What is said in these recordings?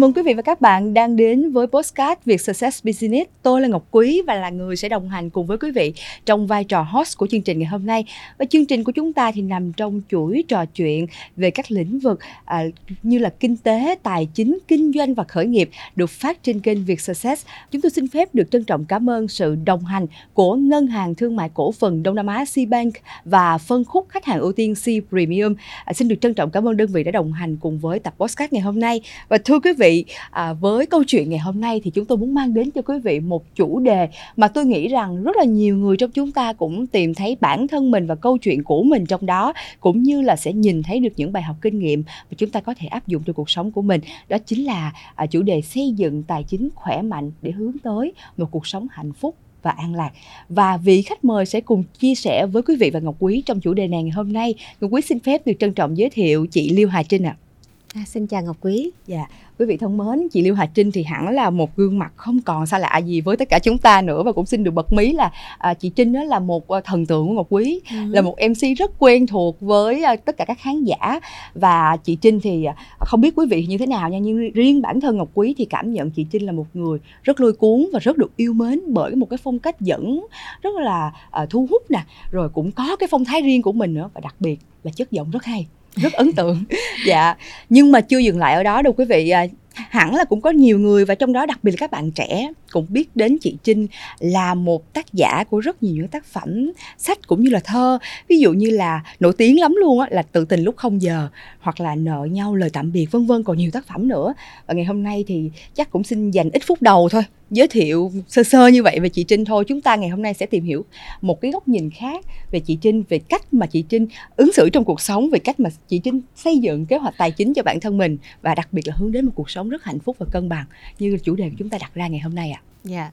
mừng quý vị và các bạn đang đến với Postcard Việt Success Business. Tôi là Ngọc Quý và là người sẽ đồng hành cùng với quý vị trong vai trò host của chương trình ngày hôm nay. Và chương trình của chúng ta thì nằm trong chuỗi trò chuyện về các lĩnh vực à, như là kinh tế, tài chính, kinh doanh và khởi nghiệp được phát trên kênh Việt Success. Chúng tôi xin phép được trân trọng cảm ơn sự đồng hành của Ngân hàng Thương mại Cổ phần Đông Nam Á Bank và phân khúc khách hàng ưu tiên C Premium. À, xin được trân trọng cảm ơn đơn vị đã đồng hành cùng với tập Postcard ngày hôm nay. Và thưa quý vị, à, với câu chuyện ngày hôm nay thì chúng tôi muốn mang đến cho quý vị một chủ đề mà tôi nghĩ rằng rất là nhiều người trong chúng ta cũng tìm thấy bản thân mình và câu chuyện của mình trong đó cũng như là sẽ nhìn thấy được những bài học kinh nghiệm mà chúng ta có thể áp dụng trong cuộc sống của mình đó chính là à, chủ đề xây dựng tài chính khỏe mạnh để hướng tới một cuộc sống hạnh phúc và an lạc. Và vị khách mời sẽ cùng chia sẻ với quý vị và Ngọc Quý trong chủ đề này ngày hôm nay. Ngọc Quý xin phép được trân trọng giới thiệu chị Liêu Hà Trinh ạ. À. À, xin chào Ngọc Quý. Dạ, quý vị thân mến, chị Liêu Hà Trinh thì hẳn là một gương mặt không còn xa lạ gì với tất cả chúng ta nữa. Và cũng xin được bật mí là à, chị Trinh đó là một à, thần tượng của Ngọc Quý, ừ. là một MC rất quen thuộc với à, tất cả các khán giả. Và chị Trinh thì à, không biết quý vị như thế nào nha nhưng riêng bản thân Ngọc Quý thì cảm nhận chị Trinh là một người rất lôi cuốn và rất được yêu mến bởi một cái phong cách dẫn rất là à, thu hút nè, rồi cũng có cái phong thái riêng của mình nữa. Và đặc biệt là chất giọng rất hay rất ấn tượng. Dạ. Nhưng mà chưa dừng lại ở đó đâu quý vị à, hẳn là cũng có nhiều người và trong đó đặc biệt là các bạn trẻ cũng biết đến chị Trinh là một tác giả của rất nhiều những tác phẩm sách cũng như là thơ. Ví dụ như là nổi tiếng lắm luôn á, là tự tình lúc không giờ hoặc là nợ nhau lời tạm biệt, vân vân, còn nhiều tác phẩm nữa. Và ngày hôm nay thì chắc cũng xin dành ít phút đầu thôi, giới thiệu sơ sơ như vậy về chị Trinh thôi. Chúng ta ngày hôm nay sẽ tìm hiểu một cái góc nhìn khác về chị Trinh, về cách mà chị Trinh ứng xử trong cuộc sống, về cách mà chị Trinh xây dựng kế hoạch tài chính cho bản thân mình và đặc biệt là hướng đến một cuộc sống rất hạnh phúc và cân bằng như chủ đề của chúng ta đặt ra ngày hôm nay ạ. À. Dạ, yeah.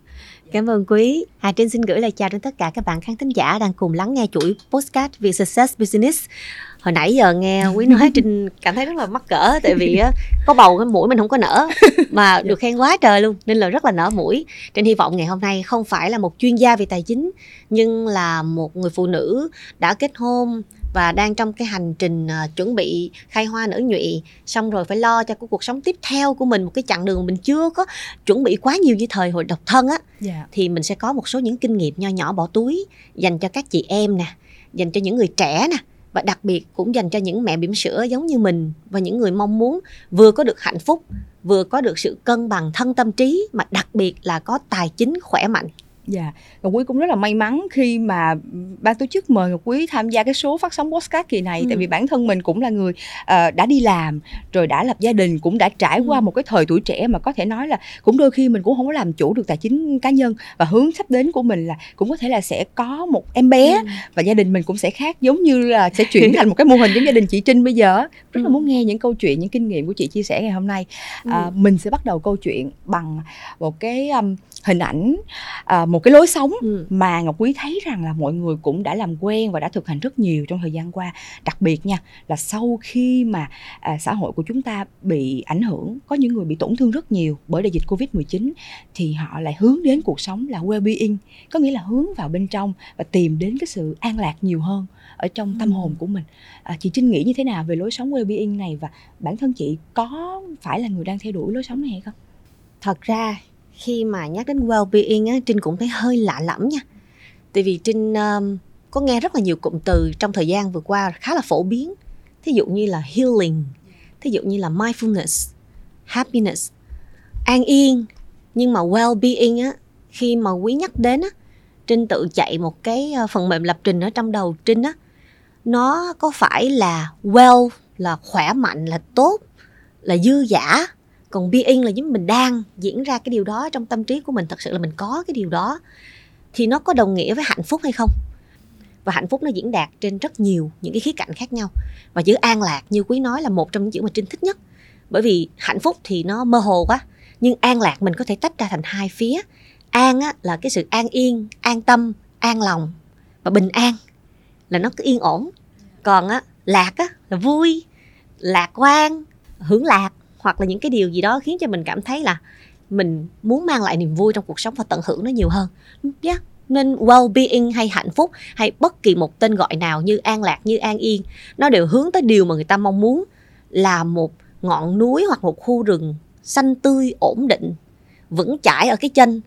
cảm ơn Quý. Hà Trinh xin gửi lời chào đến tất cả các bạn khán thính giả đang cùng lắng nghe chuỗi postcard về Success Business hồi nãy giờ nghe quý nói trinh cảm thấy rất là mắc cỡ tại vì có bầu cái mũi mình không có nở mà được khen quá trời luôn nên là rất là nở mũi trên hy vọng ngày hôm nay không phải là một chuyên gia về tài chính nhưng là một người phụ nữ đã kết hôn và đang trong cái hành trình uh, chuẩn bị khai hoa nở nhụy xong rồi phải lo cho cái cuộc sống tiếp theo của mình một cái chặng đường mình chưa có chuẩn bị quá nhiều như thời hồi độc thân á yeah. Dạ. thì mình sẽ có một số những kinh nghiệm nho nhỏ bỏ túi dành cho các chị em nè dành cho những người trẻ nè và đặc biệt cũng dành cho những mẹ bỉm sữa giống như mình và những người mong muốn vừa có được hạnh phúc vừa có được sự cân bằng thân tâm trí mà đặc biệt là có tài chính khỏe mạnh Dạ, Ngọc Quý cũng rất là may mắn khi mà ban tổ chức mời Ngọc Quý tham gia cái số phát sóng podcast kỳ này ừ. tại vì bản thân mình cũng là người uh, đã đi làm rồi đã lập gia đình cũng đã trải qua ừ. một cái thời tuổi trẻ mà có thể nói là cũng đôi khi mình cũng không có làm chủ được tài chính cá nhân và hướng sắp đến của mình là cũng có thể là sẽ có một em bé ừ. và gia đình mình cũng sẽ khác giống như là sẽ chuyển thành một cái mô hình giống gia đình chị Trinh bây giờ rất là ừ. muốn nghe những câu chuyện những kinh nghiệm của chị chia sẻ ngày hôm nay uh, mình sẽ bắt đầu câu chuyện bằng một cái um, hình ảnh uh, một cái lối sống ừ. mà ngọc quý thấy rằng là mọi người cũng đã làm quen và đã thực hành rất nhiều trong thời gian qua. Đặc biệt nha là sau khi mà à, xã hội của chúng ta bị ảnh hưởng có những người bị tổn thương rất nhiều bởi đại dịch covid 19 thì họ lại hướng đến cuộc sống là well-being có nghĩa là hướng vào bên trong và tìm đến cái sự an lạc nhiều hơn ở trong tâm hồn của mình. À, chị trinh nghĩ như thế nào về lối sống well-being này và bản thân chị có phải là người đang theo đuổi lối sống này hay không? Thật ra khi mà nhắc đến well-being á, Trinh cũng thấy hơi lạ lẫm nha. Tại vì Trinh um, có nghe rất là nhiều cụm từ trong thời gian vừa qua khá là phổ biến. Thí dụ như là healing, thí dụ như là mindfulness, happiness, an yên. Nhưng mà well-being á, khi mà quý nhắc đến á, Trinh tự chạy một cái ờ, phần mềm lập trình ở trong đầu Trinh á, nó có phải là well là khỏe mạnh là tốt là dư giả còn being là giống mình đang diễn ra cái điều đó trong tâm trí của mình thật sự là mình có cái điều đó thì nó có đồng nghĩa với hạnh phúc hay không? Và hạnh phúc nó diễn đạt trên rất nhiều những cái khía cạnh khác nhau. Và chữ an lạc như quý nói là một trong những chữ mà trinh thích nhất. Bởi vì hạnh phúc thì nó mơ hồ quá nhưng an lạc mình có thể tách ra thành hai phía. An á, là cái sự an yên an tâm an lòng và bình an là nó cứ yên ổn. Còn á, lạc á, là vui lạc quan hưởng lạc hoặc là những cái điều gì đó khiến cho mình cảm thấy là mình muốn mang lại niềm vui trong cuộc sống và tận hưởng nó nhiều hơn. Yeah. nên well-being hay hạnh phúc hay bất kỳ một tên gọi nào như an lạc, như an yên, nó đều hướng tới điều mà người ta mong muốn là một ngọn núi hoặc một khu rừng xanh tươi, ổn định, vững chãi ở cái chân.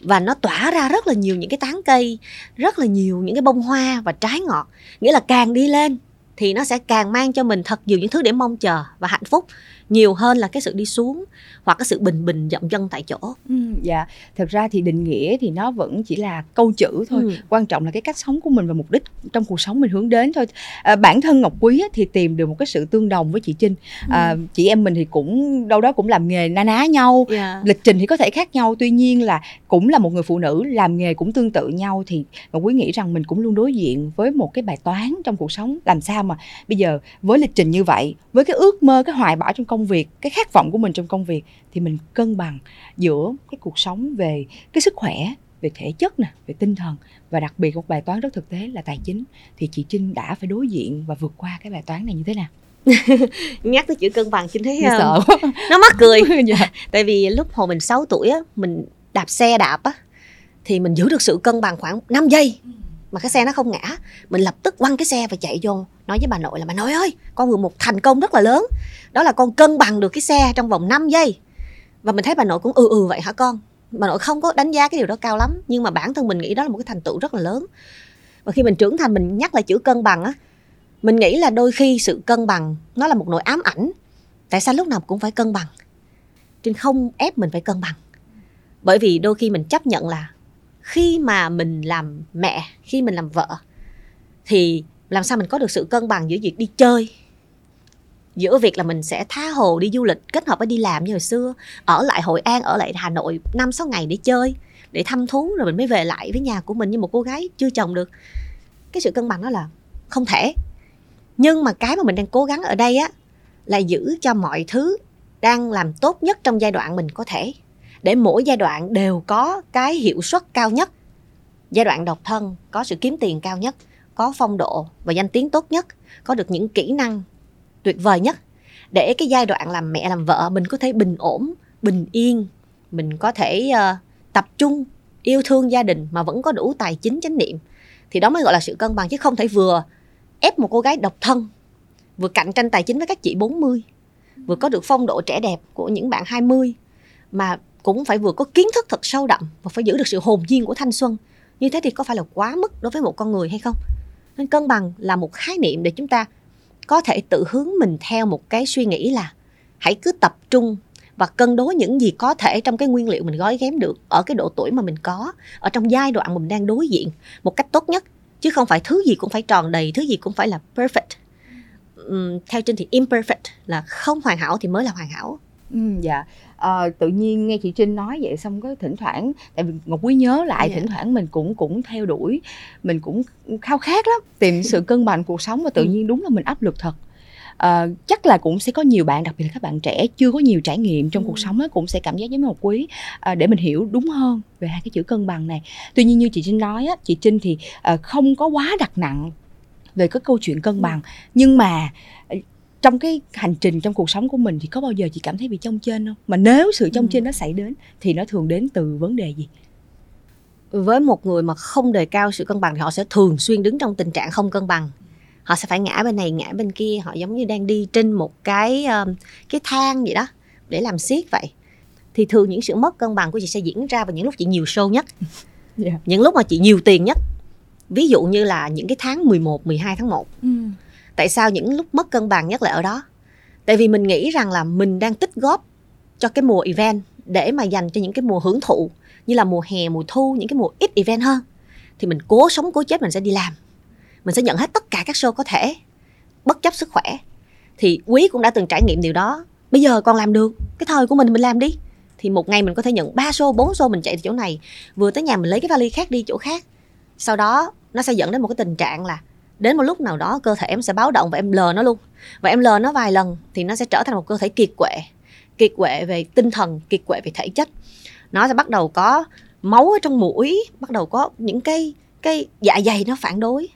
Và nó tỏa ra rất là nhiều những cái tán cây, rất là nhiều những cái bông hoa và trái ngọt. Nghĩa là càng đi lên thì nó sẽ càng mang cho mình thật nhiều những thứ để mong chờ và hạnh phúc nhiều hơn là cái sự đi xuống hoặc cái sự bình bình dậm chân tại chỗ ừ, dạ thật ra thì định nghĩa thì nó vẫn chỉ là câu chữ thôi ừ. quan trọng là cái cách sống của mình và mục đích trong cuộc sống mình hướng đến thôi à, bản thân ngọc quý thì tìm được một cái sự tương đồng với chị trinh à, ừ. chị em mình thì cũng đâu đó cũng làm nghề na ná nhau yeah. Dạ. lịch trình thì có thể khác nhau tuy nhiên là cũng là một người phụ nữ làm nghề cũng tương tự nhau thì ngọc quý nghĩ rằng mình cũng luôn đối diện với một cái bài toán trong cuộc sống làm sao mà bây giờ với lịch trình như vậy với cái ước mơ cái hoài bão trong công việc cái khát vọng của mình trong công việc thì mình cân bằng giữa cái cuộc sống về cái sức khỏe về thể chất nè về tinh thần và đặc biệt một bài toán rất thực tế là tài chính. Thì chị Trinh đã phải đối diện và vượt qua cái bài toán này như thế nào? Nhắc tới chữ cân bằng Trinh thấy sợ nó mắc cười. Dạ. tại vì lúc hồi mình 6 tuổi á mình đạp xe đạp á thì mình giữ được sự cân bằng khoảng 5 giây mà cái xe nó không ngã. Mình lập tức quăng cái xe và chạy vô. Nói với bà nội là, bà nội ơi, con vừa một thành công rất là lớn. Đó là con cân bằng được cái xe trong vòng 5 giây. Và mình thấy bà nội cũng ừ ừ vậy hả con? Bà nội không có đánh giá cái điều đó cao lắm, nhưng mà bản thân mình nghĩ đó là một cái thành tựu rất là lớn. Và khi mình trưởng thành, mình nhắc lại chữ cân bằng á, mình nghĩ là đôi khi sự cân bằng nó là một nỗi ám ảnh. Tại sao lúc nào cũng phải cân bằng? Trên không ép mình phải cân bằng. Bởi vì đôi khi mình chấp nhận là khi mà mình làm mẹ, khi mình làm vợ, thì làm sao mình có được sự cân bằng giữa việc đi chơi, giữa việc là mình sẽ tha hồ đi du lịch, kết hợp với đi làm như hồi xưa, ở lại hội an, ở lại hà nội năm, sáu ngày để chơi, để thăm thú rồi mình mới về lại với nhà của mình như một cô gái chưa chồng được. Cái sự cân bằng đó là không thể. Nhưng mà cái mà mình đang cố gắng ở đây á, là giữ cho mọi thứ đang làm tốt nhất trong giai đoạn mình có thể để mỗi giai đoạn đều có cái hiệu suất cao nhất. Giai đoạn độc thân có sự kiếm tiền cao nhất có phong độ và danh tiếng tốt nhất có được những kỹ năng tuyệt vời nhất. Để cái giai đoạn làm mẹ làm vợ mình có thể bình ổn bình yên mình có thể uh, tập trung yêu thương gia đình mà vẫn có đủ tài chính chánh niệm thì đó mới gọi là sự cân bằng chứ không thể vừa ép một cô gái độc thân vừa cạnh tranh tài chính với các chị 40 vừa có được phong độ trẻ đẹp của những bạn 20 mà cũng phải vừa có kiến thức thật sâu đậm và phải giữ được sự hồn nhiên của thanh xuân. Như thế thì có phải là quá mức đối với một con người hay không? Nên cân bằng là một khái niệm để chúng ta có thể tự hướng mình theo một cái suy nghĩ là hãy cứ tập trung và cân đối những gì có thể trong cái nguyên liệu mình gói ghém được ở cái độ tuổi mà mình có ở trong giai đoạn mình đang đối diện một cách tốt nhất. Chứ không phải thứ gì cũng phải tròn đầy thứ gì cũng phải là perfect. Theo trên thì imperfect là không hoàn hảo thì mới là hoàn hảo. Ừ, dạ à, tự nhiên nghe chị Trinh nói vậy xong có thỉnh thoảng tại vì Ngọc Quý nhớ lại yeah. Dạ. thỉnh thoảng mình cũng cũng theo đuổi mình cũng khao khát lắm tìm sự cân bằng cuộc sống và tự ừ. nhiên đúng là mình áp lực thật à, chắc là cũng sẽ có nhiều bạn đặc biệt là các bạn trẻ chưa có nhiều trải nghiệm trong ừ. cuộc sống ấy, cũng sẽ cảm giác giống như Ngọc Quý à, để mình hiểu đúng hơn về hai cái chữ cân bằng này tuy nhiên như chị Trinh nói á, chị Trinh thì à, không có quá đặt nặng về cái câu chuyện cân ừ. bằng nhưng mà trong cái hành trình trong cuộc sống của mình thì có bao giờ chị cảm thấy bị trông trên không? Mà nếu sự trông ừ. trên nó xảy đến thì nó thường đến từ vấn đề gì? Với một người mà không đề cao sự cân bằng thì họ sẽ thường xuyên đứng trong tình trạng không cân bằng. Họ sẽ phải ngã bên này ngã bên kia. Họ giống như đang đi trên một cái um, cái thang vậy đó để làm siết vậy. Thì thường những sự mất cân bằng của chị sẽ diễn ra vào những lúc chị nhiều show nhất. Yeah. Dạ. những lúc mà chị nhiều tiền nhất. Ví dụ như là những cái tháng 11, 12 tháng 1 ừ tại sao những lúc mất cân bằng nhất là ở đó? Tại vì mình nghĩ rằng là mình đang tích góp cho cái mùa event để mà dành cho những cái mùa hưởng thụ, như là mùa hè, mùa thu, những cái mùa ít event hơn. Thì mình cố sống, cố chết mình sẽ đi làm. Mình sẽ nhận hết tất cả các show có thể, bất chấp sức khỏe. Thì quý cũng đã từng trải nghiệm điều đó. Bây giờ còn làm được. Cái thời của mình mình làm đi. Thì một ngày mình có thể nhận 3 show 4 show mình chạy từ chỗ này. Vừa tới nhà mình lấy cái vali khác đi chỗ khác. Sau đó nó sẽ dẫn đến một cái tình trạng là đến một lúc nào đó, cơ thể em sẽ báo động và em lờ nó luôn. Và em lờ nó vài lần thì nó sẽ trở thành một cơ thể kiệt quệ kiệt quệ về tinh thần, kiệt quệ về thể chất. Nó sẽ bắt đầu có máu ở trong mũi, bắt đầu có những cái cái dạ dày nó phản đối,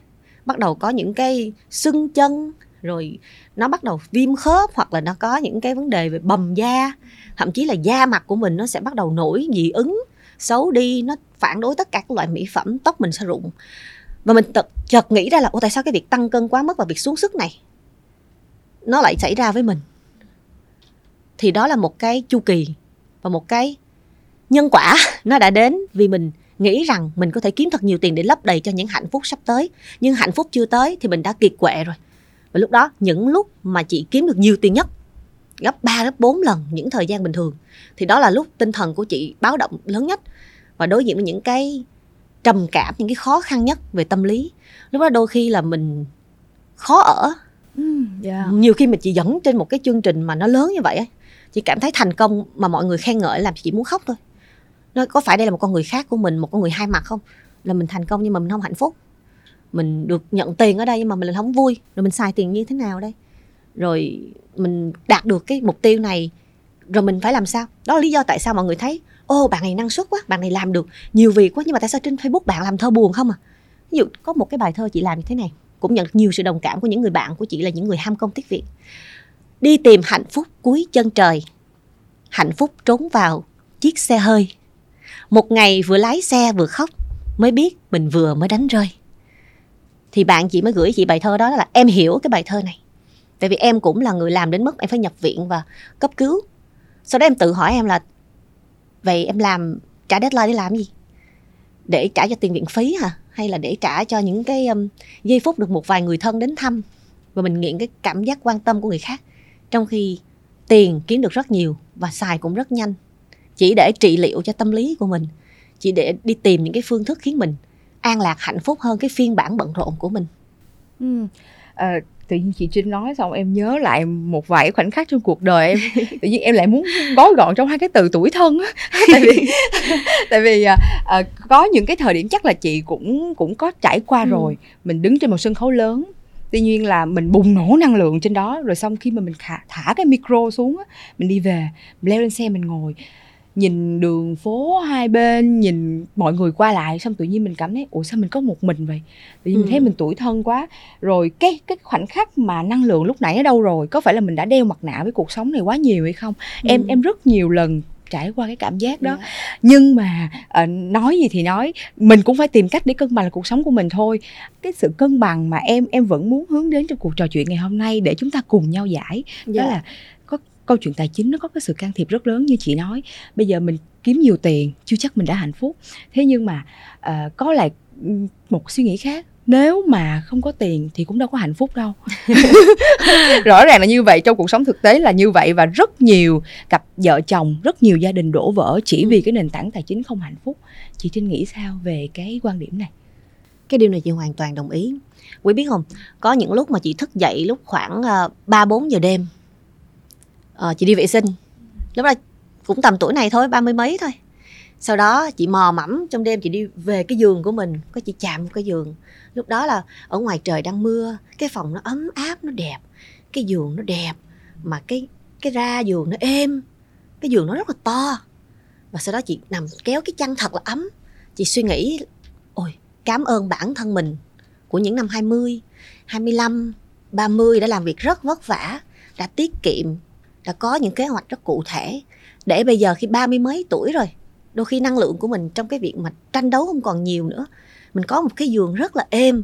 bắt đầu có những cái sưng chân, rồi nó bắt đầu viêm khớp hoặc là nó có những cái vấn đề về bầm da. Thậm chí là da mặt của mình nó sẽ bắt đầu nổi dị ứng, xấu đi, nó phản đối tất cả các loại mỹ phẩm, tóc mình sẽ rụng và mình chợt, chợt nghĩ ra là ô tại sao cái việc tăng cân quá mức và việc xuống sức này nó lại xảy ra với mình? Thì đó là một cái chu kỳ và một cái nhân quả nó đã đến vì mình nghĩ rằng mình có thể kiếm thật nhiều tiền để lấp đầy cho những hạnh phúc sắp tới. Nhưng hạnh phúc chưa tới thì mình đã kiệt quệ rồi. Và lúc đó những lúc mà chị kiếm được nhiều tiền nhất gấp 3 gấp 4 lần những thời gian bình thường thì đó là lúc tinh thần của chị báo động lớn nhất. Và đối diện với những cái trầm cảm những cái khó khăn nhất về tâm lý. Lúc đó đôi khi là mình khó ở. Yeah. Dạ. nhiều khi mình chỉ dẫn trên một cái chương trình mà nó lớn như vậy ấy, chị cảm thấy thành công mà mọi người khen ngợi làm chị muốn khóc thôi. Nó có phải đây là một con người khác của mình một con người hai mặt không? Là mình thành công nhưng mà mình không hạnh phúc. Mình được nhận tiền ở đây nhưng mà mình không vui. Rồi mình xài tiền như thế nào đây? Rồi mình đạt được cái mục tiêu này rồi mình phải làm sao? Đó là lý do tại sao mọi người thấy ô, bạn này năng suất quá, bạn này làm được nhiều việc quá, nhưng mà tại sao trên facebook bạn làm thơ buồn không à? Ví dụ, có một cái bài thơ chị làm như thế này, cũng nhận nhiều sự đồng cảm của những người bạn của chị là những người ham công tiếc việc. Đi tìm hạnh phúc cuối chân trời, hạnh phúc trốn vào chiếc xe hơi. Một ngày vừa lái xe vừa khóc, mới biết mình vừa mới đánh rơi. Thì bạn chị mới gửi chị bài thơ đó là em hiểu cái bài thơ này. Tại vì em cũng là người làm đến mức em phải nhập viện và cấp cứu. Sau đó em tự hỏi em là vậy em làm trả deadline để làm gì? Để trả cho tiền viện phí hả? Hay là để trả cho những cái um, giây phút được một vài người thân đến thăm và mình nghiện cái cảm giác quan tâm của người khác? Trong khi tiền kiếm được rất nhiều và xài cũng rất nhanh. Chỉ để trị liệu cho tâm lý của mình. Chỉ để đi tìm những cái phương thức khiến mình an lạc hạnh phúc hơn cái phiên bản bận rộn của mình. Ừ. à, tự nhiên chị Trinh nói xong em nhớ lại một vài khoảnh khắc trong cuộc đời em. Tự nhiên em lại muốn gói gọn trong hai cái từ tuổi thân á. Tại vì tại vì à, à, có những cái thời điểm chắc là chị cũng cũng có trải qua ừ. rồi. Mình đứng trên một sân khấu lớn tuy nhiên là mình bùng nổ năng lượng trên đó rồi xong khi mà mình thả, thả cái micro xuống á mình đi về mình leo lên xe mình ngồi nhìn đường phố hai bên nhìn mọi người qua lại xong tự nhiên mình cảm thấy ủa sao mình có một mình vậy tự nhiên ừ. mình thấy mình tuổi thân quá rồi cái cái khoảnh khắc mà năng lượng lúc nãy ở đâu rồi có phải là mình đã đeo mặt nạ với cuộc sống này quá nhiều hay không ừ. em em rất nhiều lần trải qua cái cảm giác đó yeah. Dạ. nhưng mà uh, nói gì thì nói mình cũng phải tìm cách để cân bằng cuộc sống của mình thôi cái sự cân bằng mà em em vẫn muốn hướng đến trong cuộc trò chuyện ngày hôm nay để chúng ta cùng nhau giải yeah. đó dạ. là câu chuyện tài chính nó có cái sự can thiệp rất lớn như chị nói. Bây giờ mình kiếm nhiều tiền chưa chắc mình đã hạnh phúc. Thế nhưng mà uh, có lại một suy nghĩ khác. Nếu mà không có tiền thì cũng đâu có hạnh phúc đâu. Rõ ràng là như vậy trong cuộc sống thực tế là như vậy và rất nhiều cặp vợ chồng rất nhiều gia đình đổ vỡ chỉ ừ. vì cái nền tảng tài chính không hạnh phúc. Chị trinh nghĩ sao về cái quan điểm này? Cái điều này chị hoàn toàn đồng ý. Quý biết không có những lúc mà chị thức dậy lúc khoảng ờ, ba bốn giờ đêm uh, chị đi vệ sinh. Lúc đó cũng tầm tuổi này thôi ba mươi mấy thôi. Sau đó chị mò mẫm trong đêm chị đi về cái giường của mình có chị chạm cái giường. Lúc đó là ở ngoài trời đang mưa cái phòng nó ấm áp nó đẹp cái giường nó đẹp mà cái cái ra giường nó êm cái giường nó rất là to. Và sau đó chị nằm kéo cái chăn thật là ấm. Chị suy nghĩ ôi cảm ơn bản thân mình của những năm 20, 25, 30 đã làm việc rất vất vả, đã tiết kiệm, đã có những kế hoạch rất cụ thể. Để bây giờ khi ba mươi mấy tuổi rồi, đôi khi năng lượng của mình trong cái việc mà tranh đấu không còn nhiều nữa. Mình có một cái giường rất là êm,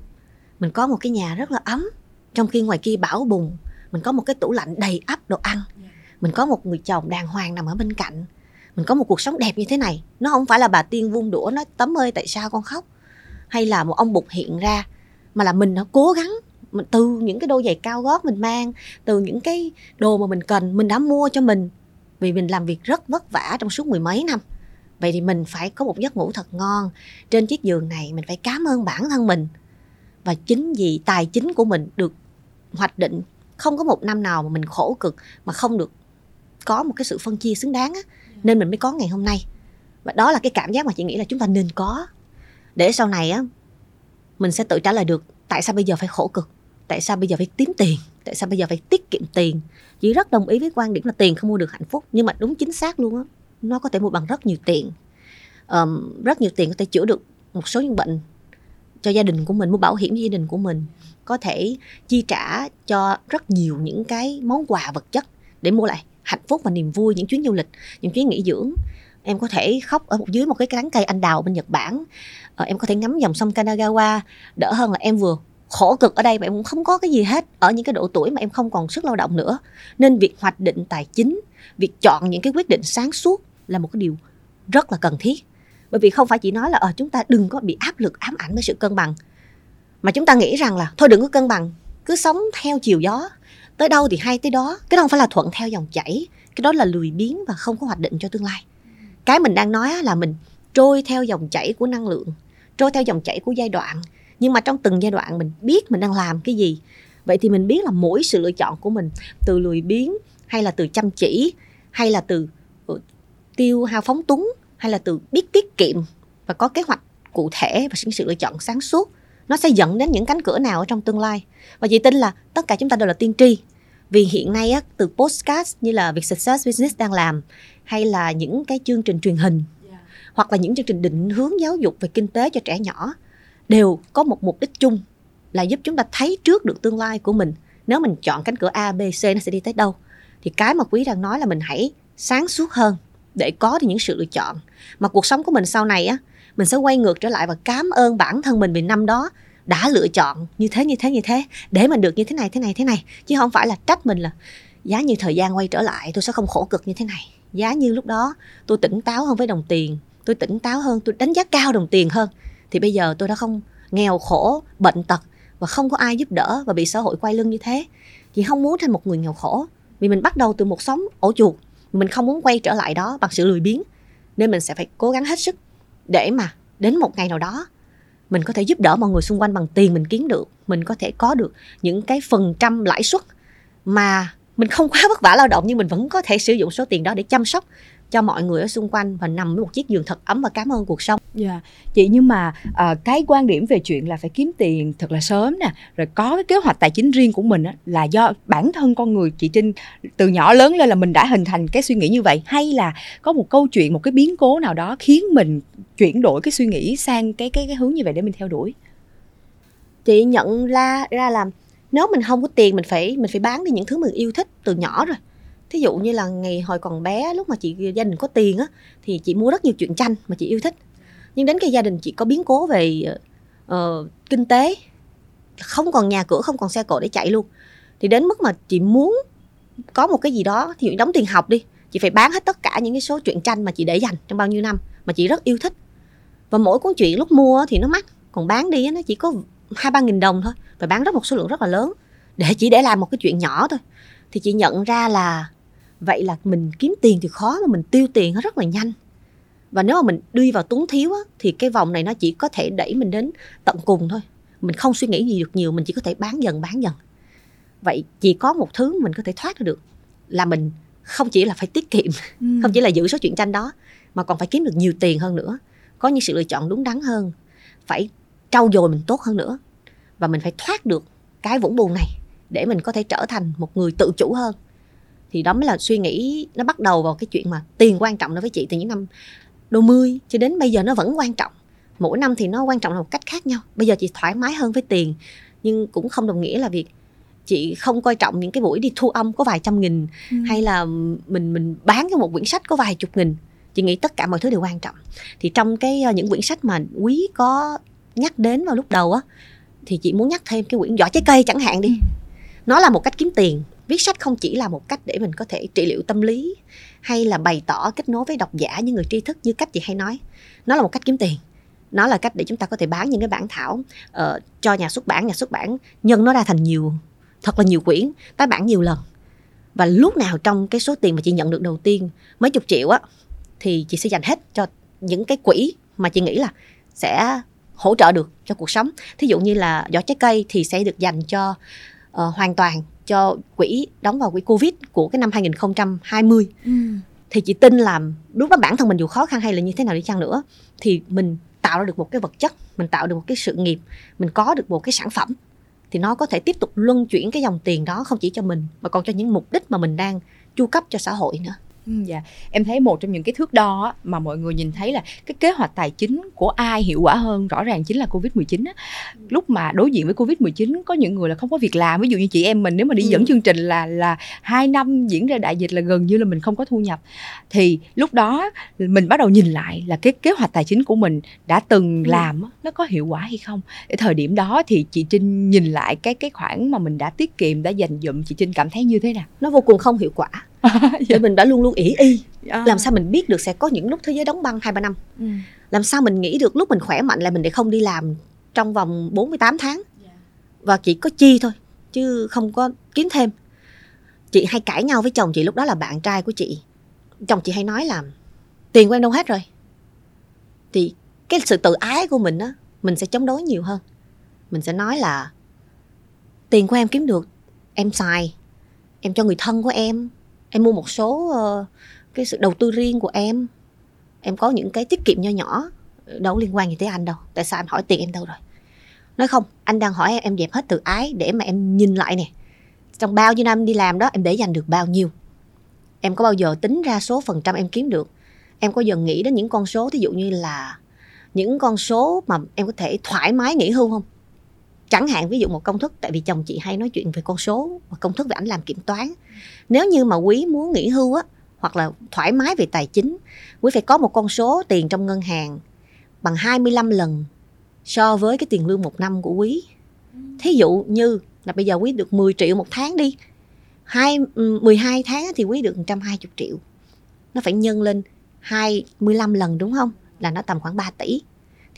mình có một cái nhà rất là ấm. Trong khi ngoài kia bão bùng, mình có một cái tủ lạnh đầy ắp đồ ăn. Mình có một người chồng đàng hoàng nằm ở bên cạnh. Mình có một cuộc sống đẹp như thế này. Nó không phải là bà tiên vung đũa nói, tấm ơi, tại sao con khóc? Hay là một ông bụt hiện ra, mà là mình nó cố gắng mình từ những cái đôi giày cao gót mình mang từ những cái đồ mà mình cần mình đã mua cho mình. Vì mình làm việc rất vất vả trong suốt mười mấy năm. Vậy thì mình phải có một giấc ngủ thật ngon. Trên chiếc giường này mình phải cảm ơn bản thân mình. Và chính vì tài chính của mình được hoạch định không có một năm nào mà mình khổ cực mà không được có một cái sự phân chia xứng đáng á nên mình mới có ngày hôm nay. Và đó là cái cảm giác mà chị nghĩ là chúng ta nên có. Để sau này á mình sẽ tự trả lời được tại sao bây giờ phải khổ cực tại sao bây giờ phải kiếm tiền? Tại sao bây giờ phải tiết kiệm tiền? Chị rất đồng ý với quan điểm là tiền không mua được hạnh phúc nhưng mà đúng chính xác luôn á nó có thể mua bằng rất nhiều tiền. Um, rất nhiều tiền có thể chữa được một số những bệnh cho gia đình của mình mua bảo hiểm cho gia đình của mình có thể chi trả cho rất nhiều những cái món quà vật chất để mua lại hạnh phúc và niềm vui những chuyến du lịch những chuyến nghỉ dưỡng. Em có thể khóc ở một dưới một cái tán cây anh đào bên Nhật Bản. Ờ, em có thể ngắm dòng sông Kanagawa đỡ hơn là em vừa khổ cực ở đây mà em cũng không có cái gì hết. Ở những cái độ tuổi mà em không còn sức lao động nữa. Nên việc hoạch định tài chính việc chọn những cái quyết định sáng suốt là một cái điều rất là cần thiết. Bởi vì không phải chỉ nói là ở ờ, chúng ta đừng có bị áp lực ám ảnh với sự cân bằng. Mà chúng ta nghĩ rằng là thôi đừng có cân bằng cứ sống theo chiều gió. Tới đâu thì hay tới đó. Cái đó không phải là thuận theo dòng chảy. Cái đó là lười biếng và không có hoạch định cho tương lai. Cái mình đang nói là mình trôi theo dòng chảy của năng lượng trôi theo dòng chảy của giai đoạn nhưng mà trong từng giai đoạn mình biết mình đang làm cái gì. Vậy thì mình biết là mỗi sự lựa chọn của mình từ lười biếng hay là từ chăm chỉ hay là từ ừ, tiêu hao phóng túng hay là từ biết tiết kiệm và có kế hoạch cụ thể và những sự lựa chọn sáng suốt nó sẽ dẫn đến những cánh cửa nào ở trong tương lai. Và chị tin là tất cả chúng ta đều là tiên tri. Vì hiện nay á, từ postcard như là việc success business đang làm hay là những cái chương trình truyền hình yeah. hoặc là những chương trình định hướng giáo dục về kinh tế cho trẻ nhỏ đều có một mục đích chung là giúp chúng ta thấy trước được tương lai của mình. Nếu mình chọn cánh cửa A, B, C nó sẽ đi tới đâu? Thì cái mà quý đang nói là mình hãy sáng suốt hơn để có được những sự lựa chọn. Mà cuộc sống của mình sau này á mình sẽ quay ngược trở lại và cảm ơn bản thân mình vì năm đó đã lựa chọn như thế như thế như thế để mình được như thế này thế này thế này. Chứ không phải là trách mình là giá như thời gian quay trở lại tôi sẽ không khổ cực như thế này. Giá như lúc đó tôi tỉnh táo hơn với đồng tiền tôi tỉnh táo hơn tôi đánh giá cao đồng tiền hơn thì bây giờ tôi đã không nghèo khổ, bệnh tật và không có ai giúp đỡ và bị xã hội quay lưng như thế. Chị không muốn thành một người nghèo khổ. Vì mình bắt đầu từ một sống ổ chuột, mình không muốn quay trở lại đó bằng sự lười biếng. Nên mình sẽ phải cố gắng hết sức để mà đến một ngày nào đó, mình có thể giúp đỡ mọi người xung quanh bằng tiền mình kiếm được, mình có thể có được những cái phần trăm lãi suất mà mình không quá vất vả lao động nhưng mình vẫn có thể sử dụng số tiền đó để chăm sóc cho mọi người ở xung quanh và nằm với một chiếc giường thật ấm và cảm ơn cuộc sống. Dạ, yeah. chị nhưng mà uh, cái quan điểm về chuyện là phải kiếm tiền thật là sớm nè, rồi có cái kế hoạch tài chính riêng của mình á, là do bản thân con người chị Trinh từ nhỏ lớn lên là mình đã hình thành cái suy nghĩ như vậy hay là có một câu chuyện một cái biến cố nào đó khiến mình chuyển đổi cái suy nghĩ sang cái cái cái hướng như vậy để mình theo đuổi? Chị nhận ra ra là nếu mình không có tiền mình phải mình phải bán đi những thứ mình yêu thích từ nhỏ rồi thí dụ như là ngày hồi còn bé lúc mà chị gia đình có tiền á thì chị mua rất nhiều truyện tranh mà chị yêu thích. Nhưng đến cái gia đình chị có biến cố về uh, kinh tế không còn nhà cửa không còn xe cộ để chạy luôn. Thì đến mức mà chị muốn có một cái gì đó thì đóng tiền học đi chị phải bán hết tất cả những cái số truyện tranh mà chị để dành trong bao nhiêu năm mà chị rất yêu thích. Và mỗi cuốn truyện lúc mua thì nó mắc còn bán đi nó chỉ có hai ba nghìn đồng thôi và bán rất một số lượng rất là lớn để chỉ để làm một cái chuyện nhỏ thôi. Thì chị nhận ra là vậy là mình kiếm tiền thì khó mà mình tiêu tiền nó rất là nhanh. Và nếu mà mình đi vào túng thiếu á, thì cái vòng này nó chỉ có thể đẩy mình đến tận cùng thôi. Mình không suy nghĩ gì được nhiều mình chỉ có thể bán dần bán dần. Vậy chỉ có một thứ mình có thể thoát được là mình không chỉ là phải tiết kiệm ừ. không chỉ là giữ số chuyện tranh đó mà còn phải kiếm được nhiều tiền hơn nữa. Có những sự lựa chọn đúng đắn hơn phải trau dồi mình tốt hơn nữa. Và mình phải thoát được cái vũng bùn này để mình có thể trở thành một người tự chủ hơn thì đó mới là suy nghĩ nó bắt đầu vào cái chuyện mà tiền quan trọng đối với chị từ những năm đôi mươi cho đến bây giờ nó vẫn quan trọng. Mỗi năm thì nó quan trọng là một cách khác nhau. Bây giờ chị thoải mái hơn với tiền nhưng cũng không đồng nghĩa là việc chị không coi trọng những cái buổi đi thu âm có vài trăm nghìn ừ. hay là mình mình bán cái một quyển sách có vài chục nghìn. Chị nghĩ tất cả mọi thứ đều quan trọng. Thì trong cái ờ, những quyển sách mà quý có nhắc đến vào lúc đầu á thì chị muốn nhắc thêm cái quyển giỏ trái cây chẳng hạn đi. Ừ. nó là một cách kiếm tiền viết sách không chỉ là một cách để mình có thể trị liệu tâm lý hay là bày tỏ kết nối với độc giả những người tri thức như cách chị hay nói. Nó là một cách kiếm tiền. Nó là cách để chúng ta có thể bán những cái bản thảo uh, cho nhà xuất bản. Nhà xuất bản nhân nó ra thành nhiều thật là nhiều quyển tái bản nhiều lần. Và lúc nào trong cái số tiền mà chị nhận được đầu tiên mấy chục triệu á thì chị sẽ dành hết cho những cái quỹ mà chị nghĩ là sẽ hỗ trợ được cho cuộc sống. Thí dụ như là giỏ trái cây thì sẽ được dành cho uh, hoàn toàn cho quỹ đóng vào quỹ covid của cái năm 2020 ừ. thì chị tin là đúng với bản thân mình dù khó khăn hay là như thế nào đi chăng nữa thì mình tạo ra được một cái vật chất mình tạo được một cái sự nghiệp mình có được một cái sản phẩm thì nó có thể tiếp tục luân chuyển cái dòng tiền đó không chỉ cho mình mà còn cho những mục đích mà mình đang chu cấp cho xã hội nữa Ừ, dạ. Em thấy một trong những cái thước đo mà mọi người nhìn thấy là cái kế hoạch tài chính của ai hiệu quả hơn rõ ràng chính là covid 19 á. Lúc mà đối diện với covid 19 có những người là không có việc làm ví dụ như chị em mình nếu mà đi ừ. dẫn chương trình là là hai năm diễn ra đại dịch là gần như là mình không có thu nhập. Thì lúc đó mình bắt đầu nhìn lại là cái kế hoạch tài chính của mình đã từng ừ. làm nó có hiệu quả hay không. Ở thời điểm đó thì chị Trinh nhìn lại cái cái khoản mà mình đã tiết kiệm đã dành dụm chị Trinh cảm thấy như thế nào? Nó vô cùng không hiệu quả dạ. mình đã luôn luôn ỷ y à. làm sao mình biết được sẽ có những lúc thế giới đóng băng hai ba năm ừ. làm sao mình nghĩ được lúc mình khỏe mạnh là mình để không đi làm trong vòng 48 tháng yeah. Dạ. và chỉ có chi thôi chứ không có kiếm thêm chị hay cãi nhau với chồng chị lúc đó là bạn trai của chị chồng chị hay nói là tiền của em đâu hết rồi thì cái sự tự ái của mình á mình sẽ chống đối nhiều hơn mình sẽ nói là tiền của em kiếm được em xài em cho người thân của em em mua một số uh, cái sự đầu tư riêng của em. Em có những cái tiết kiệm nho nhỏ ờ, đâu liên quan gì tới anh đâu. Tại sao em hỏi tiền em đâu rồi? Nói không anh đang hỏi em em dẹp hết từ ái để mà em nhìn lại nè. Trong bao nhiêu năm đi làm đó em để dành được bao nhiêu? Em có bao giờ tính ra số phần trăm em kiếm được? Em có giờ nghĩ đến những con số thí dụ như là những con số mà em có thể thoải mái nghỉ hưu không? Chẳng hạn, ví dụ một công thức, tại vì chồng chị hay nói chuyện về con số và công thức về ảnh làm kiểm toán. Nếu như mà quý muốn nghỉ hưu á, hoặc là thoải mái về tài chính, quý phải có một con số tiền trong ngân hàng bằng 25 lần so với cái tiền lương một năm của quý. Thí dụ như là bây giờ quý được 10 triệu một tháng đi, hai 12 tháng thì quý được 120 triệu. Nó phải nhân lên 25 lần, đúng không? Là nó tầm khoảng 3 tỷ